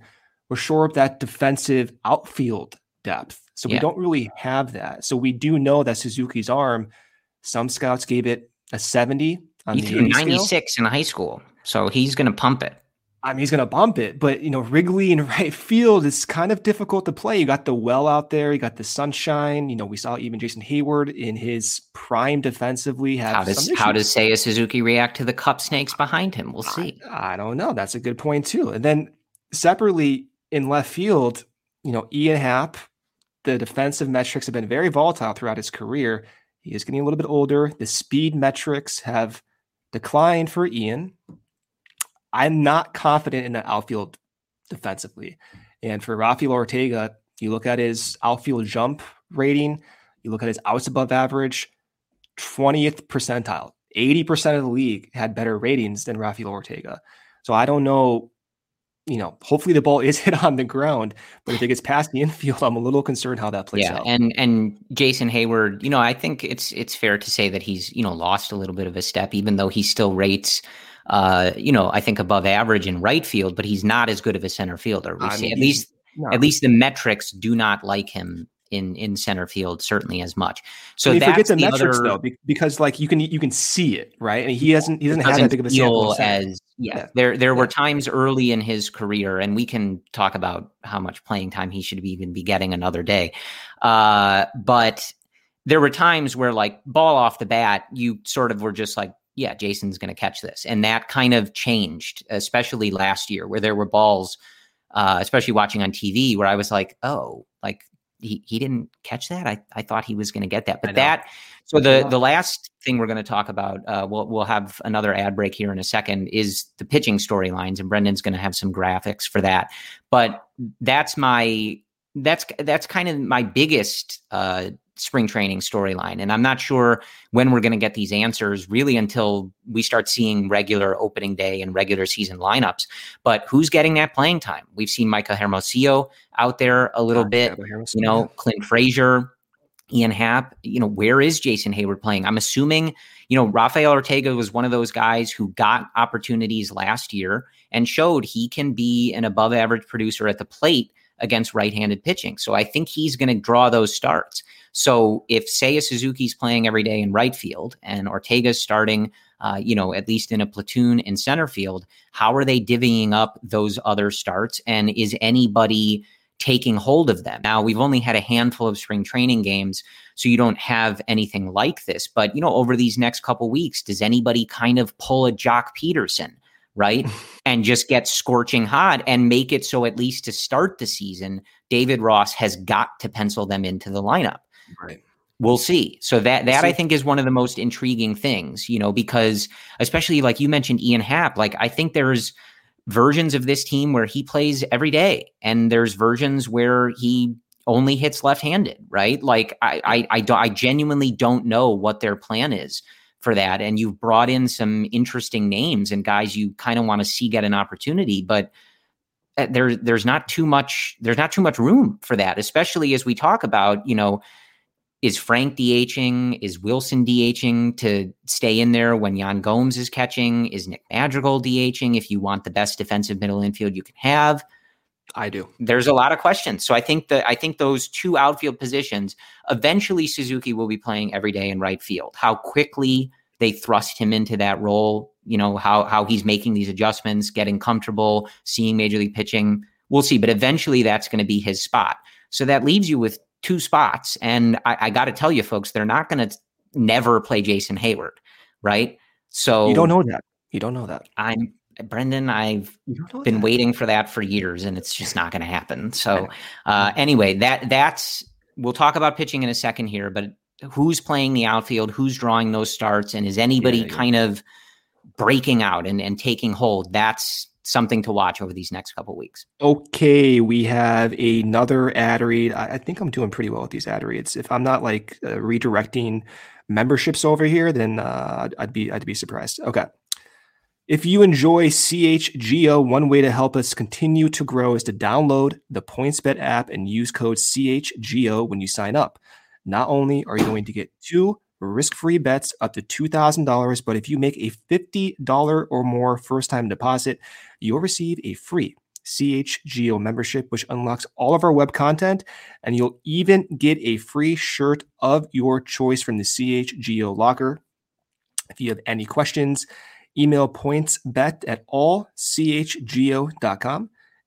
was shore up that defensive outfield depth. So yeah. we don't really have that. So we do know that Suzuki's arm, some scouts gave it a 70 on he threw 96 scale. in high school. So he's going to pump it. I mean, he's going to bump it, but you know, Wrigley in right field is kind of difficult to play. You got the well out there, you got the sunshine. You know, we saw even Jason Heyward in his prime defensively. Have how does how does Seiya Suzuki react to the cup snakes behind him? We'll see. I, I don't know. That's a good point too. And then separately, in left field, you know, Ian Happ, the defensive metrics have been very volatile throughout his career. He is getting a little bit older. The speed metrics have declined for Ian. I'm not confident in the outfield defensively. And for Rafael Ortega, you look at his outfield jump rating, you look at his outs above average, 20th percentile. 80% of the league had better ratings than Rafael Ortega. So I don't know you know, hopefully the ball is hit on the ground, but if it gets past the infield, I'm a little concerned how that plays yeah, out. and and Jason Heyward, you know, I think it's it's fair to say that he's you know lost a little bit of a step, even though he still rates uh, you know, I think above average in right field, but he's not as good of a center fielder. We see at least no. at least the metrics do not like him in in center field certainly as much. So you forget the, the metrics other, though, because like you can you can see it right, and he hasn't he doesn't, doesn't have that big of a sample as yeah. yeah. There there yeah. were times early in his career, and we can talk about how much playing time he should even be getting another day. Uh, but there were times where like ball off the bat, you sort of were just like, yeah, Jason's going to catch this, and that kind of changed, especially last year, where there were balls. Uh, especially watching on TV, where I was like, "Oh, like he, he didn't catch that. I, I thought he was going to get that, but that. So the the last thing we're going to talk about, uh, we'll we'll have another ad break here in a second, is the pitching storylines, and Brendan's going to have some graphics for that. But that's my that's that's kind of my biggest uh, spring training storyline. And I'm not sure when we're going to get these answers really until we start seeing regular opening day and regular season lineups. But who's getting that playing time? We've seen Michael Hermosillo out there a little ah, bit, you know, Clint Frazier, Ian Happ. You know, where is Jason Heyward playing? I'm assuming, you know, Rafael Ortega was one of those guys who got opportunities last year and showed he can be an above average producer at the plate against right-handed pitching. So I think he's going to draw those starts. So if Seiya Suzuki's playing every day in right field and Ortega's starting, uh, you know, at least in a platoon in center field, how are they divvying up those other starts? And is anybody taking hold of them? Now we've only had a handful of spring training games, so you don't have anything like this. But you know, over these next couple weeks, does anybody kind of pull a Joc Pederson? Right? and just get scorching hot and make it so at least to start the season, David Ross has got to pencil them into the lineup. Right. We'll see. So that that I think is one of the most intriguing things, you know, because especially like you mentioned Ian Happ, like I think there's versions of this team where he plays every day and there's versions where he only hits left-handed, right? Like I I I, I genuinely don't know what their plan is for that. And you've brought in some interesting names and guys you kind of want to see get an opportunity, but uh, there, there's not too much there's not too much room for that, especially as we talk about, you know, is Frank DHing? Is Willson DHing to stay in there when Yan Gomes is catching? Is Nick Madrigal DHing if you want the best defensive middle infield you can have? I do. There's a lot of questions. So I think that I think those two outfield positions, eventually Suzuki will be playing every day in right field. How quickly they thrust him into that role, you know, how how he's making these adjustments, getting comfortable, seeing major league pitching. We'll see. But eventually that's going to be his spot. So that leaves you with two spots. And I, I got to tell you, folks, they're not going to never play Jason Heyward, right? So you don't know that. You don't know that. I'm Brendan. I've been that. waiting for that for years, and it's just not going to happen. So uh, anyway, that that's we'll talk about pitching in a second here, but who's playing the outfield, who's drawing those starts, and is anybody yeah, yeah. kind of breaking out and, and taking hold? That's something to watch over these next couple weeks. Okay, we have another ad read. I, I, think I'm doing pretty well with these ad reads. If I'm not like uh, redirecting memberships over here, then uh, I'd, I'd be I'd be surprised. Okay. If you enjoy CHGO, one way to help us continue to grow is to download the PointsBet app and use code CHGO when you sign up. Not only are you going to get two risk free bets up to $2,000. But if you make a $50 or more first time deposit, you'll receive a free CHGO membership, which unlocks all of our web content. And you'll even get a free shirt of your choice from the CHGO locker. If you have any questions, email pointsbet at allchgo.com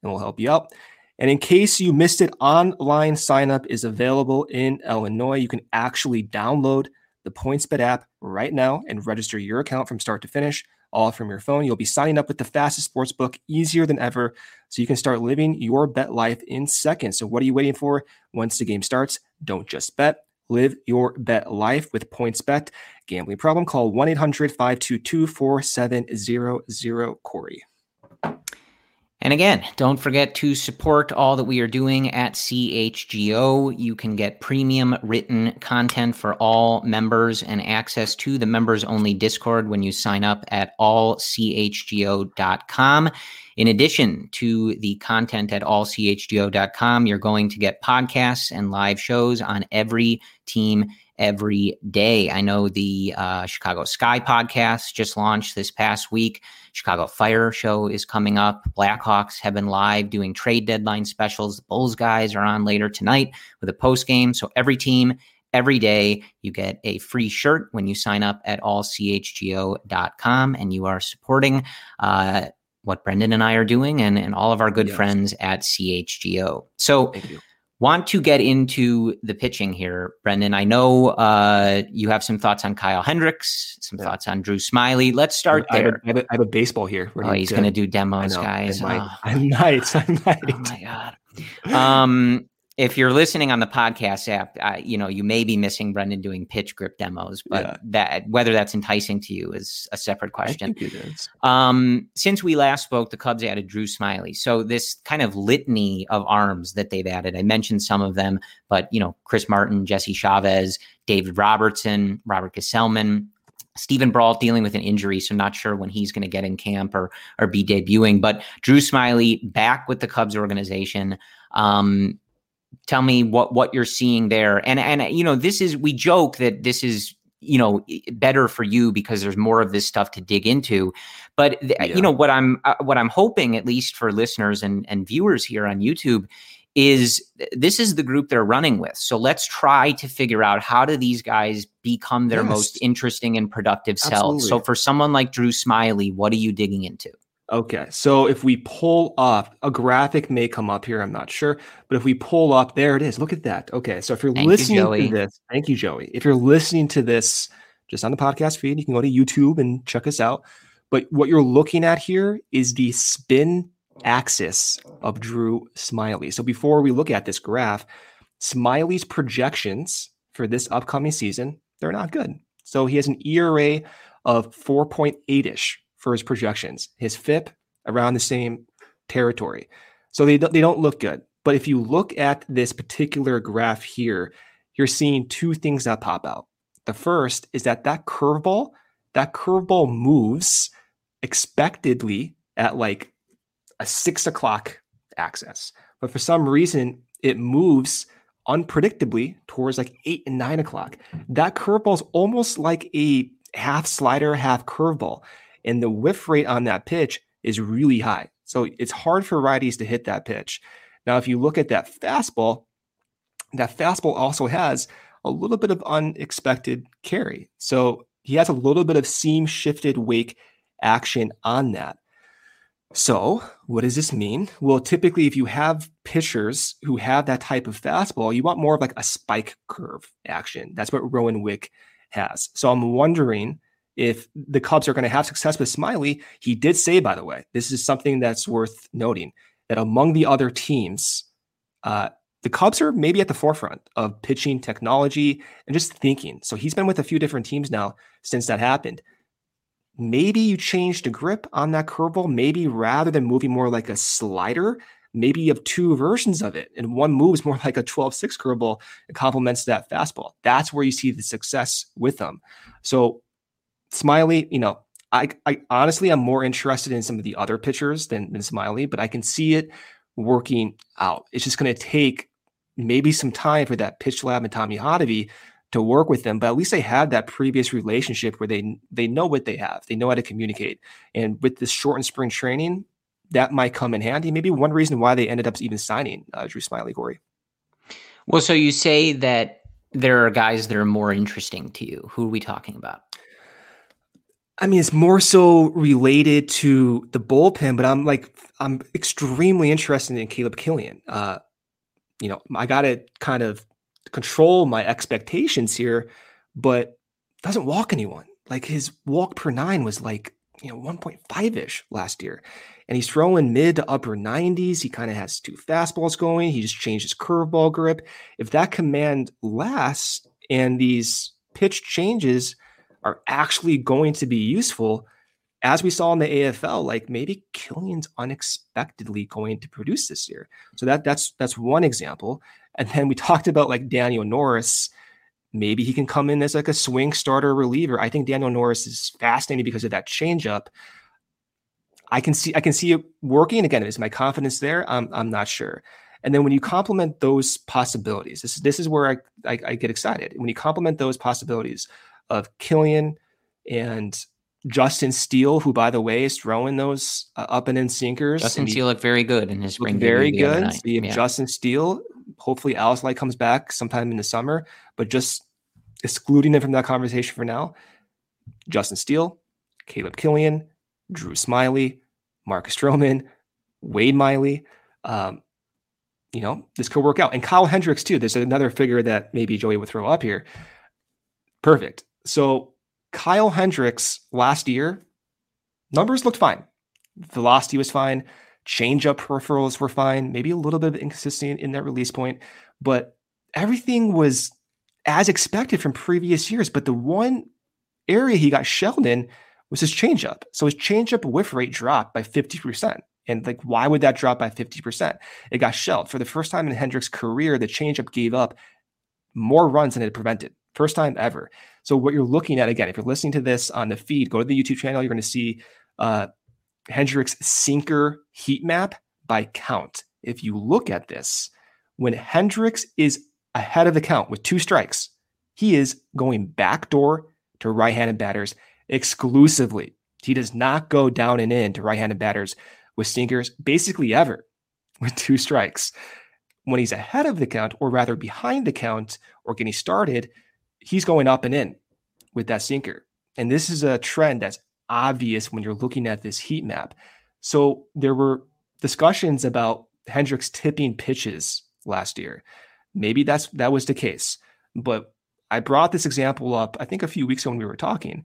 and we'll help you out. And in case you missed it, online sign up is available in Illinois. You can actually download the PointsBet app right now and register your account from start to finish, all from your phone. You'll be signing up with the fastest sports book easier than ever, so you can start living your bet life in seconds. So, what are you waiting for? Once the game starts, don't just bet. Live your bet life with PointsBet. Gambling problem? Call 1 800 522 4700 Corey. And again, don't forget to support all that we are doing at CHGO. You can get premium written content for all members and access to the members only Discord when you sign up at allchgo.com. In addition to the content at allchgo.com, you're going to get podcasts and live shows on every team every day. I know the uh, Chicago Sky podcast just launched this past week. Chicago Fire show is coming up. Blackhawks have been live doing trade deadline specials. The Bulls guys are on later tonight with a post game. So every team, every day, you get a free shirt when you sign up at allchgo.com and you are supporting. Uh, what Brendan and I are doing and, and all of our good yes. friends at CHGO. So want to get into the pitching here, Brendan. I know uh, you have some thoughts on Kyle Hendricks, some yeah. thoughts on Drew Smyly. Let's start I there. Have a, I, have a, baseball here. Oh, he's going to do demos, I guys. I might. Oh. I might. I might. Oh my god. Um, if you're listening on the podcast app, uh, you know you may be missing Brendan doing pitch grip demos, but yeah. that whether that's enticing to you is a separate question. it is. Um, since we last spoke, the Cubs added Drew Smyly, so this kind of litany of arms that they've added. I mentioned some of them, but you know Chris Martin, Jesse Chavez, David Robertson, Robert Gsellman, Steven Brault dealing with an injury, so not sure when he's going to get in camp or or be debuting. But Drew Smyly back with the Cubs organization. Um, tell me what what you're seeing there. And and you know this is we joke that this is you know better for you because there's more of this stuff to dig into. But th- yeah. you know what i'm uh, what i'm hoping at least for listeners and and viewers here on youtube is this is the group they're running with. So let's try to figure out how do these guys become their yes. most interesting and productive selves. So for someone like drew smyly what are you digging into Okay, so if we pull up, a graphic may come up here. I'm not sure, but if we pull up, there it is. Look at that. Okay, so if you're thank listening you, to this, thank you, Joey. If you're listening to this just on the podcast feed, you can go to YouTube and check us out. But what you're looking at here is the spin axis of Drew Smyly. So before we look at this graph, Smyly's projections for this upcoming season, they're not good. So he has an ERA of 4.8 ish for his projections. His FIP around the same territory. So they, they don't look good. But if you look at this particular graph here, you're seeing two things that pop out. The first is that that curveball, that curveball moves expectedly at like a six o'clock axis. But for some reason, it moves unpredictably towards like eight and nine o'clock. That curveball is almost like a half slider, half curveball and the whiff rate on that pitch is really high. So it's hard for righties to hit that pitch. Now, if you look at that fastball, that fastball also has a little bit of unexpected carry. So he has a little bit of seam shifted wake action on that. So, what does this mean? Well, typically, if you have pitchers who have that type of fastball, you want more of like a spike curve action. That's what Rowan Wick has. So, I'm wondering if the Cubs are going to have success with Smyly, he did say, by the way, this is something that's worth noting that among the other teams, uh, the Cubs are maybe at the forefront of pitching technology and just thinking. So he's been with a few different teams now since that happened. Maybe you change the grip on that curveball. Maybe rather than moving more like a slider, maybe you have two versions of it, and one moves more like a 12 6 curveball and complements that fastball. That's where you see the success with them. So Smyly, you know, I, I honestly I'm more interested in some of the other pitchers than, than Smyly, but I can see it working out. It's just going to take maybe some time for that pitch lab and Tommy Hotovy to work with them, but at least they have that previous relationship where they they know what they have, they know how to communicate, and with this shortened spring training, that might come in handy. Maybe one reason why they ended up even signing uh, Drew Smyly, Corey. Well, so you say that there are guys that are more interesting to you. Who are we talking about? I mean, it's more so related to the bullpen, but I'm like, I'm extremely interested in Caleb Kilian. Uh, you know, I got to kind of control my expectations here, but doesn't walk anyone. Like his walk per nine was like, you know, 1.5 ish last year. And he's throwing mid to upper 90s. He kind of has two fastballs going. He just changed his curveball grip. If that command lasts and these pitch changes are actually going to be useful. As we saw in the AFL, like maybe Kilian's unexpectedly going to produce this year. So that that's that's one example. And then we talked about like Daniel Norris. Maybe he can come in as like a swing starter reliever. I think Daniel Norris is fascinating because of that changeup. I can see I can see it working. Again, is my confidence there? I'm I'm not sure. And then when you complement those possibilities, this, this is where I, I, I get excited. When you complement those possibilities of Kilian and Justin Steele, who by the way is throwing those uh, up and in sinkers. Justin Steele looked very good in his spring. Very good. You have yeah. Justin Steele. Hopefully, Alzolay comes back sometime in the summer. But just excluding him from that conversation for now, Justin Steele, Caleb Kilian, Drew Smyly, Marcus Stroman, Wade Miley. Um, you know, this could work out. And Kyle Hendricks, too. There's another figure that maybe Joey would throw up here. Perfect. So Kyle Hendricks last year, numbers looked fine. Velocity was fine. Changeup peripherals were fine. Maybe a little bit of inconsistency in that release point, but everything was as expected from previous years. But the one area he got shelled in was his changeup. So his changeup whiff rate dropped by 50%. And like, why would that drop by 50%? It got shelled. For the first time in Hendricks' career, the changeup gave up more runs than it prevented. First time ever. So what you're looking at again, if you're listening to this on the feed, go to the YouTube channel. You're going to see uh, Hendricks sinker heat map by count. If you look at this, when Hendricks is ahead of the count with two strikes, he is going backdoor to right-handed batters exclusively. He does not go down and in to right-handed batters with sinkers basically ever with two strikes. When he's ahead of the count, or rather behind the count, or getting started, he's going up and in with that sinker. And this is a trend that's obvious when you're looking at this heat map. So there were discussions about Hendricks tipping pitches last year. Maybe that's that was the case. But I brought this example up, I think a few weeks ago when we were talking.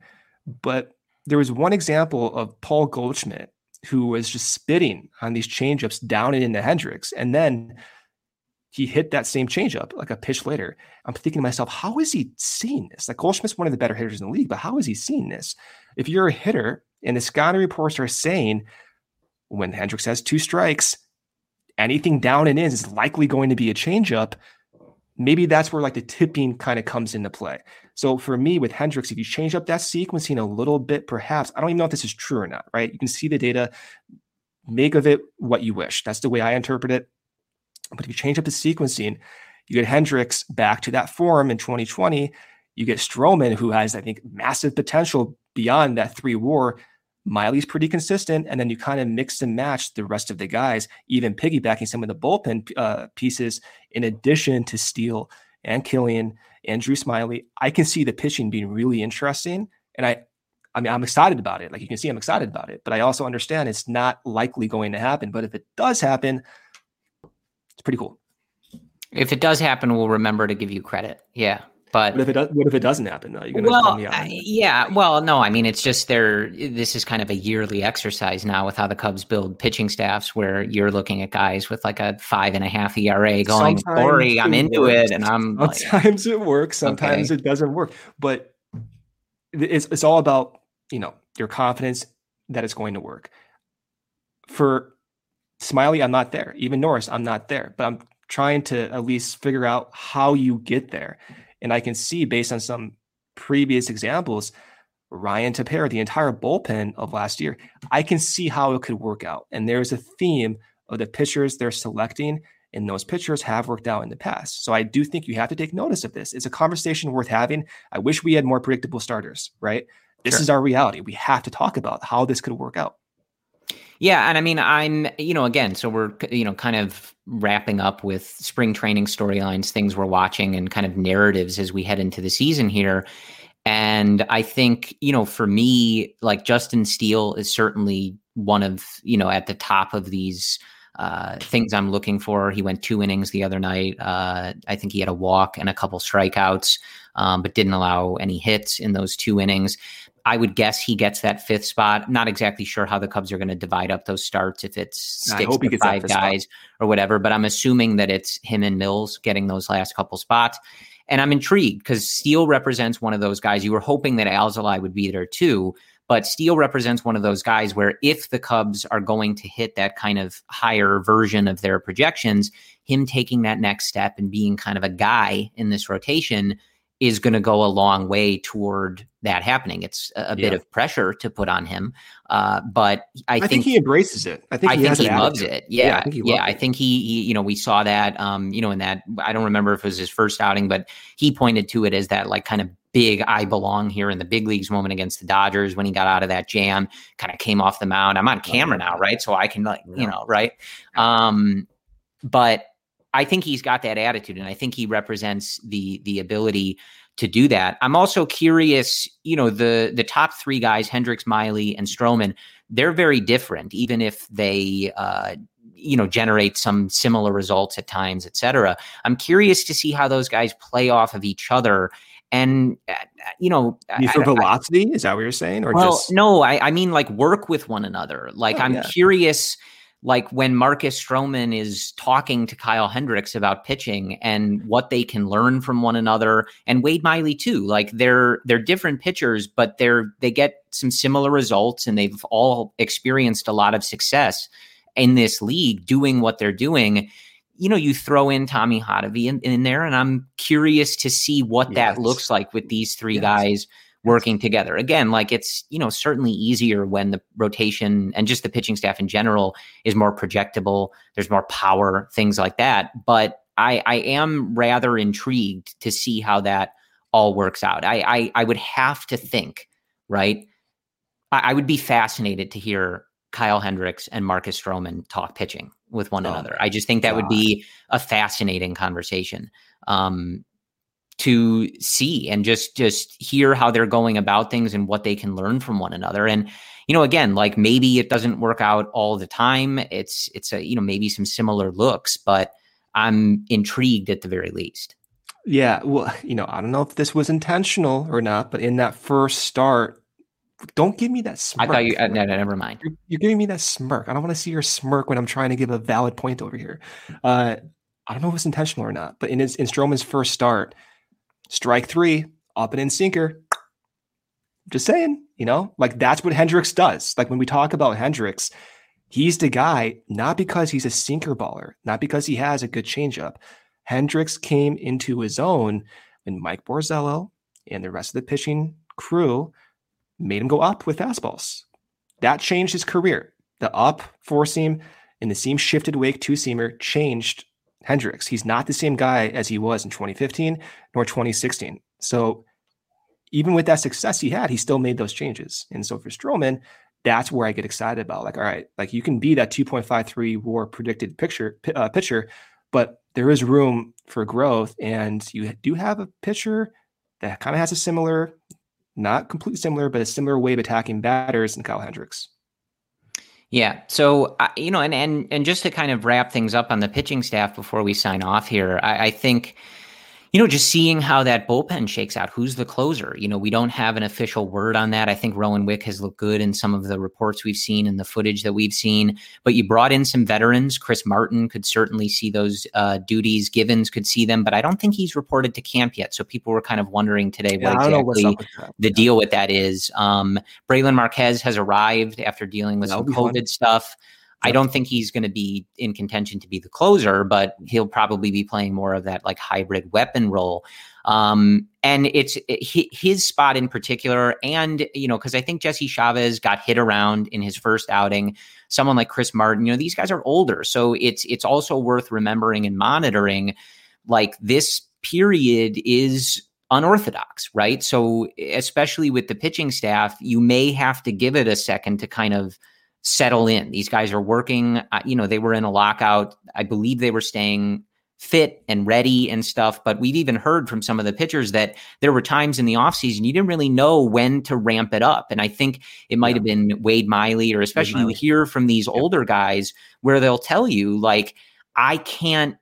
But there was one example of Paul Goldschmidt who was just spitting on these changeups down and into Hendricks. And then he hit that same changeup like a pitch later. I'm thinking to myself, how is he seeing this? Like Goldschmidt's one of the better hitters in the league, but how is he seeing this? If you're a hitter and the scouting reports are saying when Hendricks has two strikes, anything down and in is likely going to be a changeup. Maybe that's where like the tipping kind of comes into play. So for me with Hendricks, if you change up that sequencing a little bit, perhaps I don't even know if this is true or not, right? You can see the data, make of it what you wish. That's the way I interpret it. But if you change up the sequencing, you get Hendricks back to that form in 2020. You get Stroman, who has, I think, massive potential beyond that three war. Miley's pretty consistent, and then you kind of mix and match the rest of the guys, even piggybacking some of the bullpen uh, pieces in addition to Steele and Kilian and Drew Smyly. I can see the pitching being really interesting, and I, I mean, I'm excited about it. Like you can see, I'm excited about it, but I also understand it's not likely going to happen. But if it does happen, pretty cool. If it does happen, we'll remember to give you credit. Yeah. But what if it does, what if it doesn't happen? Though? You're gonna well, uh, yeah. Well, no. I mean, it's just there. This is kind of a yearly exercise now with how the Cubs build pitching staffs, where you're looking at guys with like a five and a half ERA, going, "Sorry, I'm into works. it," and I'm sometimes like, it works, sometimes okay. it doesn't work. But it's it's all about you know your confidence that it's going to work. For Smyly, I'm not there. Even Norris, I'm not there. But I'm trying to at least figure out how you get there. And I can see based on some previous examples, Ryan Tepera, the entire bullpen of last year, I can see how it could work out. And there's a theme of the pitchers they're selecting, and those pitchers have worked out in the past. So I do think you have to take notice of this. It's a conversation worth having. I wish we had more predictable starters, right? This sure. is our reality. We have to talk about how this could work out. Yeah, and I mean, I'm, you know, again, so we're, you know, kind of wrapping up with spring training storylines, things we're watching, and kind of narratives as we head into the season here. And I think, you know, for me, like Justin Steele is certainly one of, you know, at the top of these uh, things I'm looking for. He went two innings the other night. Uh, I think he had a walk and a couple strikeouts, um, but didn't allow any hits in those two innings. I would guess he gets that fifth spot. Not exactly sure how the Cubs are going to divide up those starts if it's six to five guys spot. or whatever, but I'm assuming that it's him and Mills getting those last couple spots. And I'm intrigued because Steele represents one of those guys. You were hoping that Alzolay would be there too, but Steele represents one of those guys where if the Cubs are going to hit that kind of higher version of their projections, him taking that next step and being kind of a guy in this rotation is going to go a long way toward that happening. It's a, a bit of pressure to put on him, uh, but I, I think, think, he embraces it. I think I he, think he loves it. Yeah, Yeah, I think he yeah. I think he, he, you know, we saw that, um, you know, in that I don't remember if it was his first outing, but he pointed to it as that like kind of big I belong here in the big leagues moment against the Dodgers when he got out of that jam, kind of came off the mound. I'm on camera now, right? So I can like, you know, right? Um, but I think he's got that attitude, and I think he represents the the ability to do that. I'm also curious, you know, the the top three guys, Hendricks, Miley, and Stroman, they're very different, even if they uh you know generate some similar results at times, et cetera. I'm curious to see how those guys play off of each other. And uh, you know, You for I- I- velocity? Is that what you're saying? Or well, just no, I, I mean like work with one another. Like Oh, I'm yeah. curious, like when Marcus Stroman is talking to Kyle Hendricks about pitching and what they can learn from one another, and Wade Miley too. Like they're they're different pitchers, but they're they get some similar results, and they've all experienced a lot of success in this league doing what they're doing. You know, you throw in Tommy Hotovy in, in there, and I'm curious to see what that looks like with these three Yes. guys working together. Again, like it's, you know, certainly easier when the rotation and just the pitching staff in general is more projectable, there's more power, things like that. But I I am rather intrigued to see how that all works out. I I, I would have to think, right? I, I would be fascinated to hear Kyle Hendricks and Marcus Stroman talk pitching with one Oh another. I just think that would be a fascinating conversation. Um, to see and just just hear how they're going about things and what they can learn from one another and you know again like maybe it doesn't work out all the time it's it's a you know maybe some similar looks but i'm intrigued at the very least Yeah, well, you know, I don't know if this was intentional or not, but in that first start, don't give me that smirk. i thought you uh, no, no, never mind You're, you're giving me that smirk. I don't want to see your smirk when I'm trying to give a valid point over here. Uh, I don't know if it's intentional or not, but in his in Stroman's first start, strike three, up and in sinker. Just saying, you know, like that's what Hendricks does. Like when we talk about Hendricks, he's the guy not because he's a sinker baller, not because he has a good changeup. Hendricks came into his own when Mike Borzello and the rest of the pitching crew made him go up with fastballs. That changed his career. The up four seam and the seam shifted wake two seamer changed Hendricks. He's not the same guy as he was in 2015 nor 2016. So even with that success he had, he still made those changes. And so for Stroman, that's where I get excited about. Like, all right, like you can be that 2.53 WAR predicted picture uh, pitcher, but there is room for growth, and you do have a pitcher that kind of has a similar, not completely similar, but a similar way of attacking batters than Kyle Hendricks. Yeah. So you know, and and and just to kind of wrap things up on the pitching staff before we sign off here, I, I think. You know, just seeing how that bullpen shakes out. Who's the closer? You know, we don't have an official word on that. I think Rowan Wick has looked good in some of the reports we've seen and the footage that we've seen. But you brought in some veterans. Chris Martin could certainly see those uh, duties. Givens could see them, but I don't think he's reported to camp yet. So people were kind of wondering today Yeah, what I don't know what's exactly the deal with that is. Um, Brailyn Marquez has arrived after dealing with That'll some be fun. COVID stuff. I don't think he's going to be in contention to be the closer, but he'll probably be playing more of that like hybrid weapon role. Um, and it's it, his spot in particular. And, you know, because I think Jesse Chavez got hit around in his first outing. Someone like Chris Martin, you know, these guys are older. So it's it's also worth remembering and monitoring like this period is unorthodox, right? So especially with the pitching staff, you may have to give it a second to kind of settle in. These guys are working, uh, you know, they were in a lockout. I believe they were staying fit and ready and stuff, but we've even heard from some of the pitchers that there were times in the offseason you didn't really know when to ramp it up. And I think it might Yeah. have been Wade Miley or especially Miley. you hear from these older guys where they'll tell you like I can't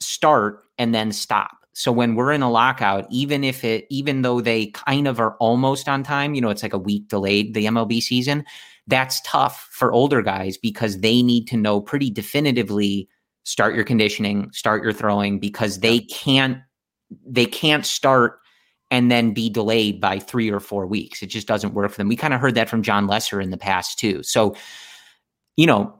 start and then stop. So when we're in a lockout, even if it, even though they kind of are almost on time, you know, it's like a week delayed the MLB season. That's tough for older guys because they need to know pretty definitively start your conditioning, start your throwing because they can't they can't start and then be delayed by 3 or 4 weeks. It just doesn't work for them. We kind of heard that from Jon Lester in the past too. So you know,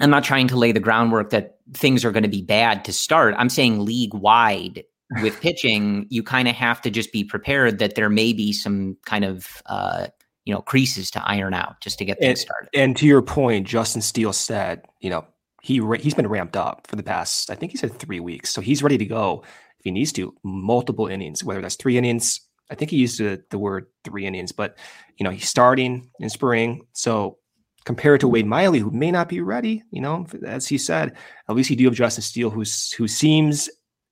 I'm not trying to lay the groundwork that things are going to be bad to start. I'm saying league wide, with pitching, you kind of have to just be prepared that there may be some kind of uh, you know creases to iron out just to get things and, started. And to your point, Justin Steele said, you know, he he's been ramped up for the past, I think he said three weeks, so he's ready to go if he needs to. Multiple innings, whether that's three innings. I think he used the, the word three innings, but you know he's starting in spring, so compared to Wade Miley, who may not be ready, you know, as he said, at least you do have Justin Steele, who's who seems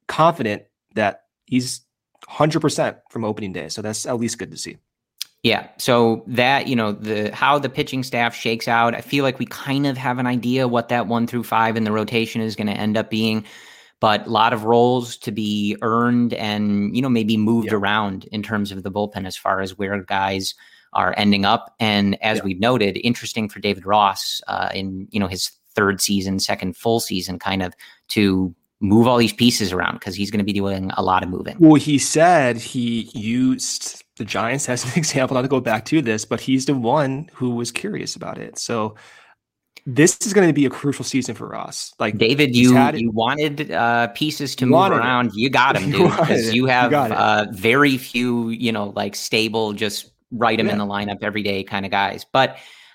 confident that he's 100% from opening day. So that's at least good to see. Yeah. So that, you know, the how the pitching staff shakes out, I feel like we kind of have an idea what that one through five in the rotation is going to end up being. But a lot of roles to be earned and, you know, maybe moved yeah. around in terms of the bullpen as far as where guys are ending up. And as yeah. we've noted, interesting for David Ross uh, in, you know, his third season, second full season, kind of to move all these pieces around because he's going to be doing a lot of moving. Well, he said he used the Giants as an example, not to go back to this, but he's the one who was curious about it. So this is going to be a crucial season for us. Like David, you you wanted uh, pieces to move around. It. You got them, dude, because you, you have you uh, very few, you know, like stable, just write them yeah. in the lineup every day kind of guys. But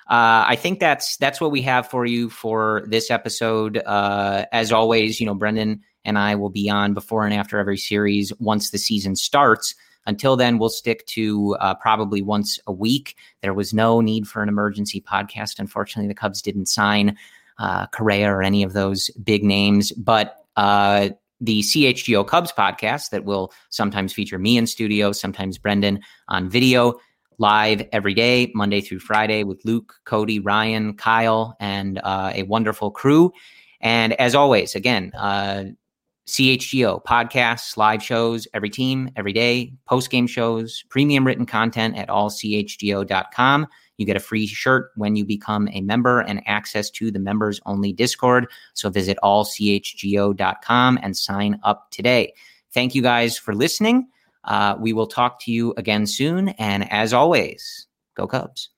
uh, I think that's that's what we have for you for this episode. Uh, as always, you know, Brendan and I will be on before and after every series once the season starts. Until then, we'll stick to uh, probably once a week. There was no need for an emergency podcast. Unfortunately, the Cubs didn't sign uh, Correa or any of those big names, but uh, the CHGO Cubs podcast that will sometimes feature me in studio, sometimes Brendan on video live every day, Monday through Friday, with Luke, Cody, Ryan, Kyle, and uh, a wonderful crew. And as always, again, uh, CHGO podcasts, live shows, every team, every day, post game shows, premium written content at allchgo.com. You get a free shirt when you become a member and access to the members only Discord. So visit allchgo.com and sign up today. Thank you guys for listening. Uh, we will talk to you again soon. And as always, go Cubs.